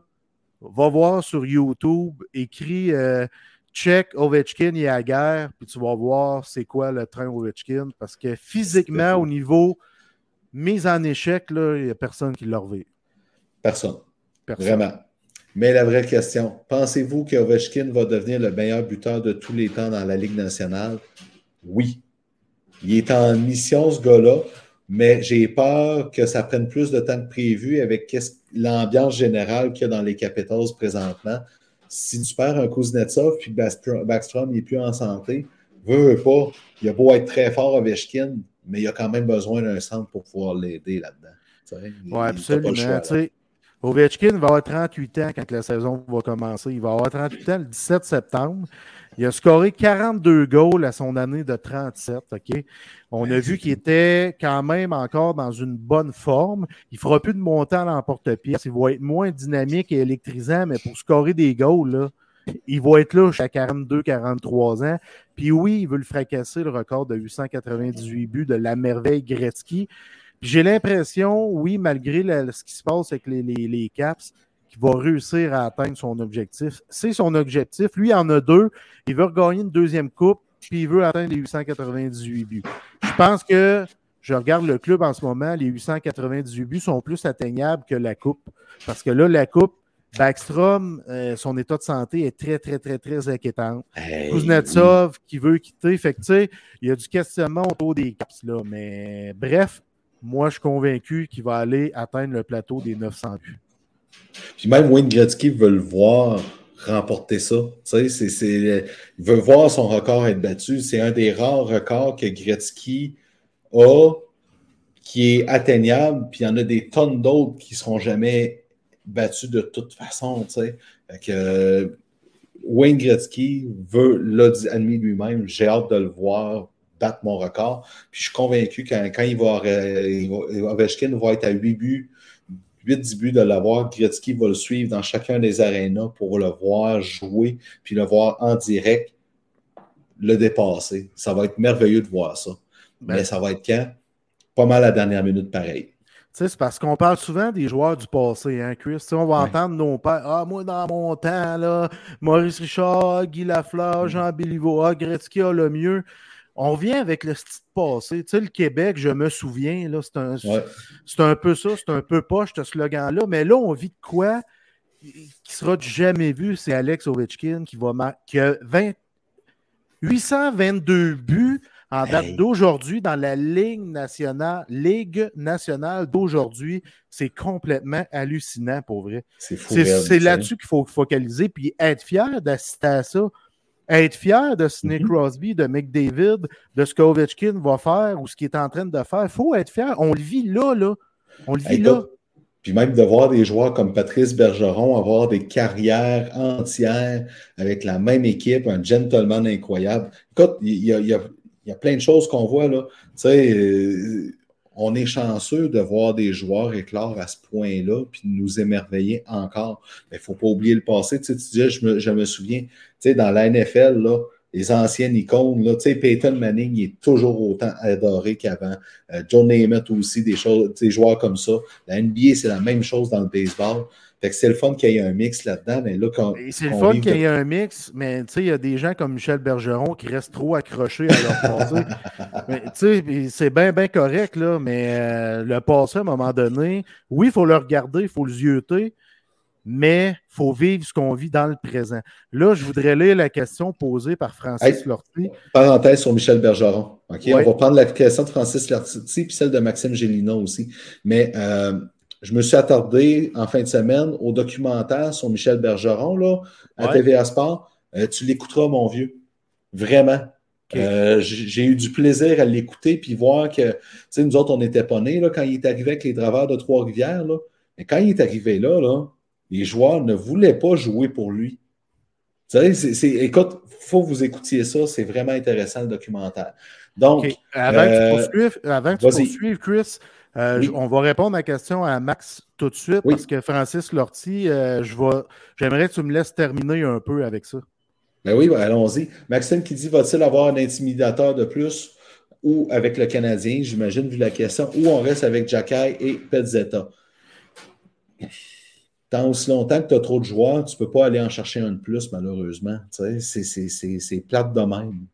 Va voir sur YouTube, écris euh, check Ovechkin et à guerre, puis tu vas voir c'est quoi le train Ovechkin, parce que physiquement, au niveau mise en échec, il n'y a personne qui l'a revu. Personne. personne. Vraiment. Mais la vraie question, pensez-vous que Ovechkin va devenir le meilleur buteur de tous les temps dans la Ligue nationale? Oui. Il est en mission, ce gars-là, mais j'ai peur que ça prenne plus de temps que prévu avec l'ambiance générale qu'il y a dans les Capitals présentement. Si tu perds un Kuznetsov puis Backstrom n'est plus en santé, veut, veut pas, il a beau être très fort Ovechkin, mais il a quand même besoin d'un centre pour pouvoir l'aider là-dedans. Oui, absolument. Ovechkin va avoir 38 ans quand la saison va commencer. Il va avoir 38 ans le 17 septembre. Il a scoré 42 goals à son année de 37. OK? On a vu qu'il était quand même encore dans une bonne forme. Il ne fera plus de montant à l'emporte-pièce. Il va être moins dynamique et électrisant, mais pour scorer des goals, il va être là à 42-43 ans. Puis oui, il veut le fracasser, le record de 898 buts de la merveille Gretzky. J'ai l'impression, oui, malgré ce qui se passe avec les, Caps, qu'il va réussir à atteindre son objectif. C'est son objectif. Lui, il en a deux. Il veut regagner une deuxième coupe, puis il veut atteindre les 898 buts. Je pense que je regarde le club en ce moment, les 898 buts sont plus atteignables que la coupe. Parce que là, la coupe, Backstrom, euh, son état de santé est très, très, très, très inquiétant. Kuznetsov qui veut quitter. Fait que, tu sais, il y a du questionnement autour des caps, là. Mais bref, moi, je suis convaincu qu'il va aller atteindre le plateau des 900 buts. Puis même Wayne Gretzky veut le voir remporter ça. Il veut voir son record être battu. C'est un des rares records que Gretzky a qui est atteignable, puis il y en a des tonnes d'autres qui ne seront jamais battus de toute façon. Que, Wayne Gretzky veut, l'a admis lui-même, j'ai hâte de le voir battre mon record. Puis je suis convaincu que quand, il va, Ovechkin va être à 8 buts, 8-10 buts de l'avoir, Gretzky va le suivre dans chacun des arénas pour le voir jouer, puis le voir en direct, le dépasser. Ça va être merveilleux de voir ça. Ben. Mais ça va être quand? Pas mal à la dernière minute, pareil. C'est parce qu'on parle souvent des joueurs du passé, hein, Chris? on va entendre nos pères. Ah, moi, dans mon temps, là, Maurice Richard, Guy Lafleur, Jean Béliveau, ah, Gretzky a le mieux on vient avec le style passé. Tu sais, le Québec, je me souviens, là, c'est un, un, peu ça, c'est un peu poche, ce slogan-là. Mais là, on vit de quoi qui sera jamais vu? C'est Alex Ovechkin qui, va qui a 822 buts en date d'aujourd'hui dans la Ligue nationale, Ligue nationale d'aujourd'hui. C'est complètement hallucinant pour vrai. C'est là-dessus qu'il faut focaliser puis être fier d'assister à ça. Être fier de Sidney mm-hmm. Crosby, de McDavid, de ce qu'Ovechkin va faire ou ce qu'il est en train de faire. Il faut être fier. On le vit là, là. On le vit là. Puis même de voir des joueurs comme Patrice Bergeron avoir des carrières entières avec la même équipe, un gentleman incroyable. Écoute, il y a, plein de choses qu'on voit là. Tu sais, euh, on est chanceux de voir des joueurs éclore à ce point-là, puis nous émerveiller encore. Mais il ne faut pas oublier le passé. Tu, sais, tu disais, je me, je me souviens, tu sais, dans la NFL, là, les anciennes icônes, là, tu sais, Peyton Manning est toujours autant adoré qu'avant. Euh, John Namath aussi, des choses, des joueurs comme ça. La NBA, c'est la même chose dans le baseball c'est le fun qu'il y ait un mix là-dedans, mais là, quand. C'est le fun qu'il y ait un mix, mais tu sais, il y a des gens comme Michel Bergeron qui restent trop accrochés à leur passé. *laughs* tu sais, c'est bien, bien correct, là, mais euh, le passé, à un moment donné, oui, il faut le regarder, il faut le zioter, mais il faut vivre ce qu'on vit dans le présent. Là, je voudrais lire la question posée par Francis Lortie. Parenthèse sur Michel Bergeron. OK? On va prendre la question de Francis Lortie puis celle de Maxime Gélina aussi. Mais. Euh, je me suis attardé en fin de semaine au documentaire sur Michel Bergeron là, à TVA Sport. Euh, tu l'écouteras, mon vieux. Vraiment. Euh, j'ai eu du plaisir à l'écouter puis voir que, tu sais, nous autres, on n'était pas nés là, quand il est arrivé avec les draveurs de Trois-Rivières. Mais quand il est arrivé là, là, les joueurs ne voulaient pas jouer pour lui. Tu sais, écoute, il faut que vous écoutiez ça. C'est vraiment intéressant le documentaire. Donc, avant, que tu euh, avant que tu poursuives, Chris, euh, on va répondre à la question à Max tout de suite parce que Francis Lortie, euh, j'aimerais que tu me laisses terminer un peu avec ça. Ben oui, ben allons-y. Maxime qui dit va-t-il avoir un intimidateur de plus ou avec le Canadien, j'imagine, vu la question, ou on reste avec Jacky et Petzetta? Tant aussi longtemps que tu as trop de joueurs, tu ne peux pas aller en chercher un de plus, malheureusement. C'est plate de même.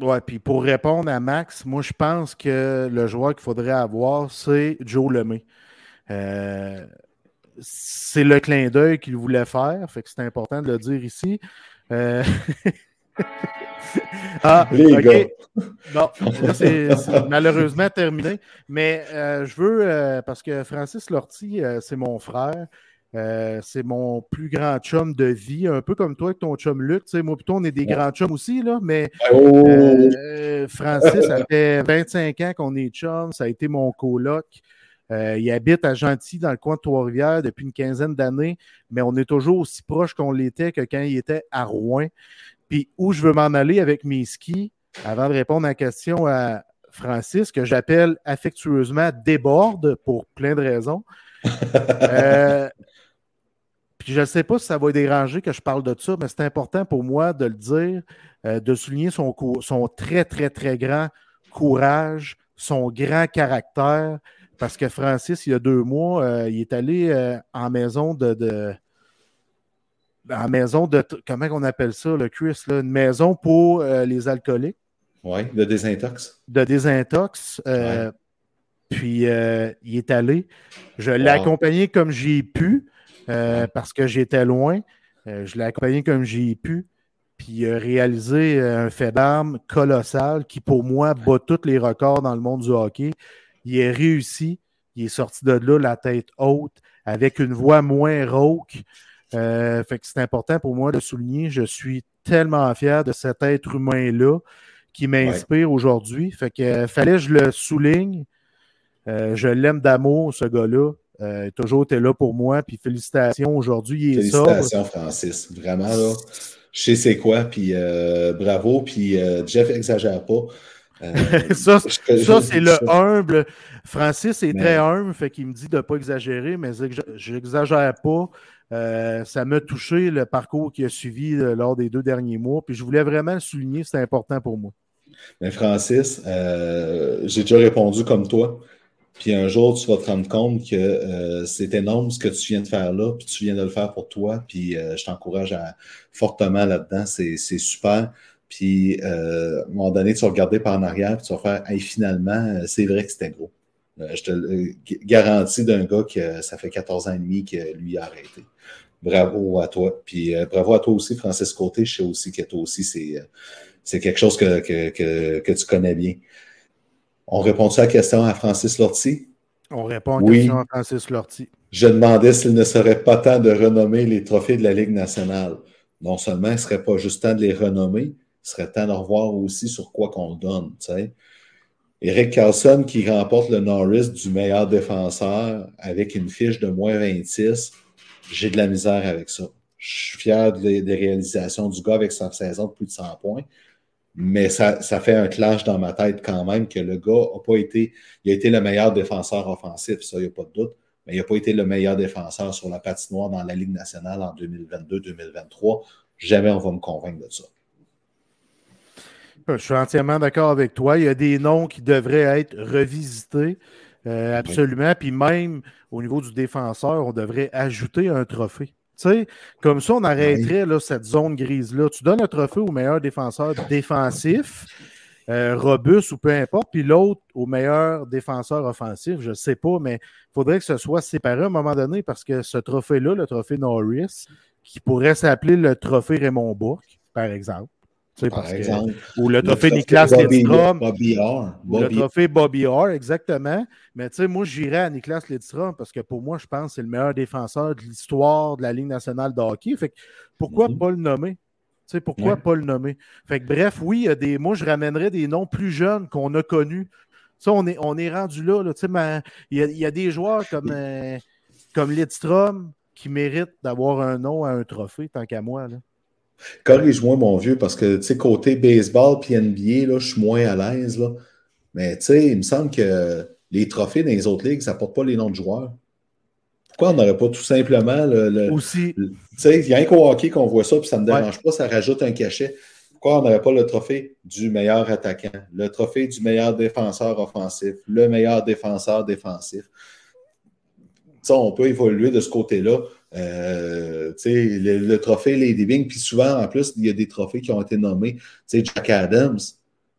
Ouais, puis pour répondre à Max, moi je pense que le joueur qu'il faudrait avoir, c'est Joe Lemay. Euh, c'est le clin d'œil qu'il voulait faire, fait que c'est important de le dire ici. Euh, *laughs* ah, Les gars. Bon, c'est malheureusement terminé. Mais euh, je veux, parce que Francis Lortie, c'est mon frère. Euh, c'est mon plus grand chum de vie, un peu comme toi avec ton chum Luc. moi, plutôt, on est des grands chums aussi, là, mais oh! euh, Francis, ça fait 25 ans qu'on est chum. Ça a été mon coloc. Euh, il habite à Gentil, dans le coin de Trois-Rivières, depuis une quinzaine d'années, mais on est toujours aussi proche qu'on l'était que quand il était à Rouen. Puis où je veux m'en aller avec mes skis, avant de répondre à la question à Francis, que j'appelle affectueusement déborde pour plein de raisons. *laughs* je ne sais pas si ça va déranger que je parle de ça, mais c'est important pour moi de le dire, euh, de souligner son, son très, très, très grand courage, son grand caractère. Parce que Francis, il y a deux mois, euh, il est allé euh, en maison de, en maison de. Comment on appelle ça, le Chris? une maison pour les alcooliques. Oui, de désintox. De désintox. Puis il est allé. Je l'ai accompagné comme j'ai pu. Euh, parce que j'étais loin. Euh, je l'ai accompagné comme j'ai pu. Puis euh, réalisé un fait d'armes colossal qui, pour moi, bat tous les records dans le monde du hockey. Il est réussi. Il est sorti de là la tête haute, avec une voix moins rauque. fait que c'est important pour moi de souligner. Je suis tellement fier de cet être humain-là qui m'inspire aujourd'hui. Fait que fallait que je le souligne. je l'aime d'amour, ce gars-là. Euh, toujours été là pour moi. Puis félicitations aujourd'hui. Il félicitations, Francis. Vraiment, là. Je sais c'est quoi. Puis euh, bravo. Puis euh, Jeff exagère pas. *laughs* ça, ça c'est le humble. Francis est très humble, fait qu'il me dit de ne pas exagérer, mais je n'exagère pas. ça m'a touché le parcours qui a suivi lors des deux derniers mois. Puis je voulais vraiment le souligner, c'est important pour moi. Mais Francis, j'ai déjà répondu comme toi. Puis un jour, tu vas te rendre compte que euh, c'est énorme ce que tu viens de faire là, puis tu viens de le faire pour toi. Puis euh, je t'encourage fortement là-dedans. C'est super. Puis euh, à un moment donné, tu vas regarder par en arrière, puis tu vas faire hey, finalement, c'est vrai que c'était gros. je te garantis d'un gars que ça fait 14 ans et demi que lui a arrêté. Bravo à toi. Puis bravo à toi aussi, Francis Côté. Je sais aussi que toi aussi, c'est quelque chose que, que, que tu connais bien. On répond à la question à Francis Lortie? On répond à la question à Francis Lortie. Je demandais s'il ne serait pas temps de renommer les trophées de la Ligue nationale. non seulement il ne serait pas juste temps de les renommer, il serait temps de revoir aussi sur quoi qu'on le donne. Eric Carlson qui remporte le Norris du meilleur défenseur avec une fiche de moins 26, j'ai de la misère avec ça. Je suis fier des, réalisations du gars avec sa saison de plus de 100 points, mais ça, fait un clash dans ma tête quand même que le gars n'a pas été, il a été le meilleur défenseur offensif, ça, il n'y a pas de doute, mais il n'a pas été le meilleur défenseur sur la patinoire dans la Ligue nationale en 2022-2023. Jamais on va me convaincre de ça. Je suis entièrement d'accord avec toi. Il y a des noms qui devraient être revisités. Euh, absolument. Puis même au niveau du défenseur, on devrait ajouter un trophée. Sais, comme ça, on arrêterait là, cette zone grise-là. Tu donnes un trophée au meilleur défenseur défensif, euh, robuste ou peu importe, puis l'autre au meilleur défenseur offensif. Je ne sais pas, mais il faudrait que ce soit séparé à un moment donné parce que ce trophée-là, le trophée Norris, qui pourrait s'appeler le trophée Raymond Bourque, par exemple, par exemple. ou le trophée Niklas Lidstrom. Le trophée Bobby Orr, exactement. Mais tu sais, moi, j'irais à Niklas Lidstrom parce que pour moi, je pense que c'est le meilleur défenseur de l'histoire de la Ligue nationale de hockey. Fait que pourquoi mhm. pas le nommer? Sais, pourquoi pas le nommer? Fait que bref, oui, y a des, moi, je ramènerais des noms plus jeunes qu'on a connus. Ça, on est, on est rendu là. là. Il y, y, a des joueurs comme, euh, comme Lidstrom qui méritent d'avoir un nom à un trophée, tant qu'à moi. Là. Corrige-moi, mon vieux, parce que, tu sais, côté baseball puis NBA, là, je suis moins à l'aise, là. Mais, tu sais, il me semble que les trophées dans les autres ligues, ça porte pas les noms de joueurs. Pourquoi on n'aurait pas tout simplement le. Aussi. Tu sais, il y a un qu'au hockey qu'on voit ça, puis ça ne me dérange pas, ça rajoute un cachet. Pourquoi on n'aurait pas le trophée du meilleur attaquant, le trophée du meilleur défenseur offensif, le meilleur défenseur défensif? Ça, on peut évoluer de ce côté-là. Euh, le, le, trophée Lady Bing, puis souvent, en plus, il y a des trophées qui ont été nommés. Jack Adams,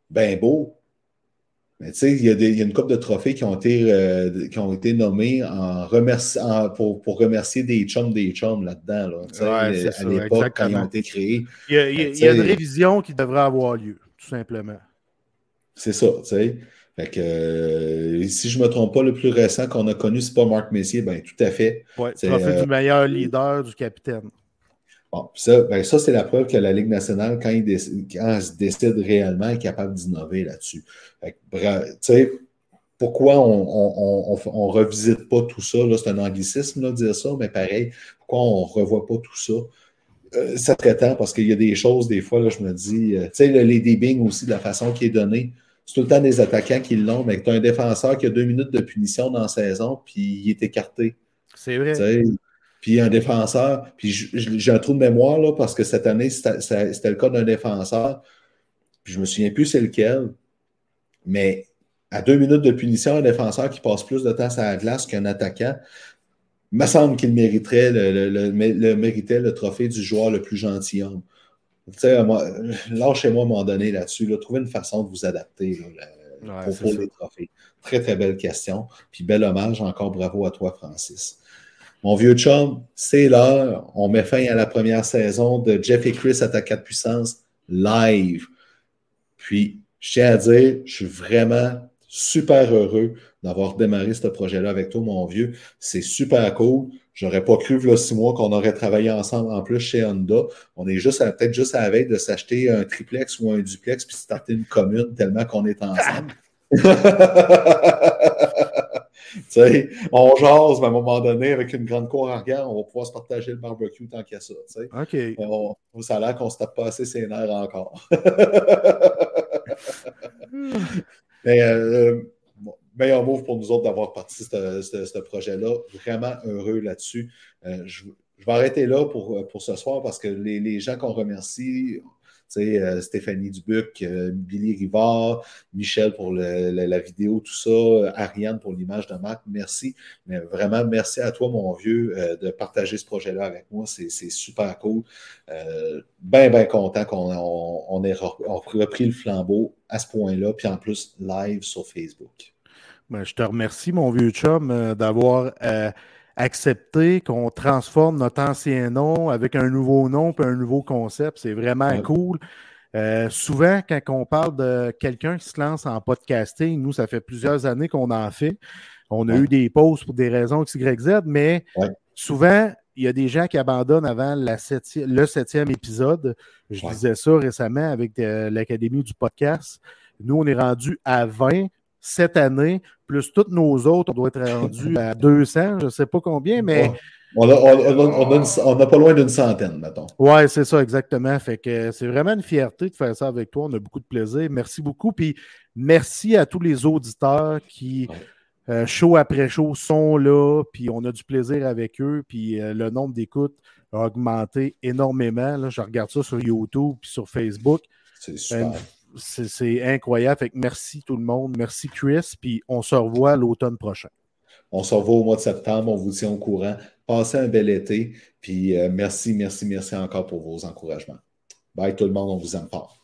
ben beau. Mais il y, a il y a une couple de trophées qui ont été, euh, qui ont été nommés en pour, pour, remercier des chums des chums là-dedans. Là, à l'époque, quand ils ont été créés. Il y a, il y a une révision qui devrait avoir lieu, tout simplement. C'est ça, tu sais. Fait que, euh, si je ne me trompe pas, le plus récent qu'on a connu, c'est pas Marc Messier. Ben, tout à fait. Oui, trophée euh, du meilleur leader, du capitaine. Bon, ça, ben, ça c'est la preuve que la Ligue nationale, quand, il décide, quand elle se décide réellement, est capable d'innover là-dessus. Tu sais, pourquoi on ne revisite pas tout ça? C'est un anglicisme de dire ça, mais pareil, pourquoi on ne revoit pas tout ça? Euh, ça traitant parce qu'il y a des choses, des fois, là, je me dis, tu sais, le Lady Bing aussi, de la façon qui est donnée, c'est tout le temps des attaquants qui l'ont, mais tu as un défenseur qui a deux minutes de punition dans la saison, puis il est écarté. C'est vrai. Puis un défenseur, puis j'ai un trou de mémoire là, parce que cette année, c'était le cas d'un défenseur, puis je me souviens plus c'est lequel, mais à deux minutes de punition, un défenseur qui passe plus de temps sur la glace qu'un attaquant, me semble qu'il mériterait le, méritait le trophée du joueur le plus gentilhomme lâchez-moi à un moment donné là-dessus. Là, trouvez une façon de vous adapter pour, les trophées. Très, très belle question. Puis bel hommage. Encore bravo à toi, Francis. Mon vieux chum, c'est l'heure. On met fin à la première saison de Jeff et Chris Attaque de puissance live. Puis, je tiens à dire, je suis vraiment super heureux d'avoir démarré ce projet-là avec toi, mon vieux. C'est super cool. J'aurais pas cru, là, six mois, qu'on aurait travaillé ensemble en plus chez Honda. On est juste peut-être juste à la veille de s'acheter un triplex ou un duplex puis starter une commune tellement qu'on est ensemble. *laughs* *laughs* sais, on jase, mais à un moment donné, avec une grande cour arrière, on va pouvoir se partager le barbecue tant qu'il y a ça. OK. On, ça a l'air qu'on ne se tape pas assez ses nerfs encore. *laughs* mais, euh, meilleur move pour nous autres d'avoir parti de ce projet-là. Vraiment heureux là-dessus. Euh, je, vais arrêter là pour, pour ce soir parce que les, gens qu'on remercie, euh, Stéphanie Dubuc, euh, Billy Rivard, Michel pour la, vidéo, tout ça, Ariane pour l'image de Marc, merci. Mais vraiment, merci à toi, mon vieux, de partager ce projet-là avec moi. C'est super cool. Bien, bien content qu'on on, ait repris le flambeau à ce point-là, puis en plus live sur Facebook. Ben, je te remercie, mon vieux chum, euh, d'avoir euh, accepté qu'on transforme notre ancien nom avec un nouveau nom et un nouveau concept. C'est vraiment cool. Euh, souvent, quand on parle de quelqu'un qui se lance en podcasting, nous, ça fait plusieurs années qu'on en fait. On a eu des pauses pour des raisons X, Y, Z, mais souvent, il y a des gens qui abandonnent avant la le septième épisode. Je disais ça récemment avec l'Académie du podcast. Nous, on est rendu à 20 cette année, plus toutes nos autres, on doit être rendu à *laughs* 200, je ne sais pas combien, mais. On a, pas loin d'une centaine, mettons. Oui, c'est ça, exactement. Fait que c'est vraiment une fierté de faire ça avec toi. On a beaucoup de plaisir. Merci beaucoup. Puis merci à tous les auditeurs qui, euh, show après show, sont là. Puis on a du plaisir avec eux. Puis euh, le nombre d'écoutes a augmenté énormément. Là, je regarde ça sur YouTube puis sur Facebook. C'est super. C'est incroyable. Merci tout le monde. Merci Chris. Puis on se revoit l'automne prochain. On se revoit au mois de septembre. On vous tient au courant. Passez un bel été. Puis euh, merci, merci, merci encore pour vos encouragements. Bye tout le monde. On vous aime fort.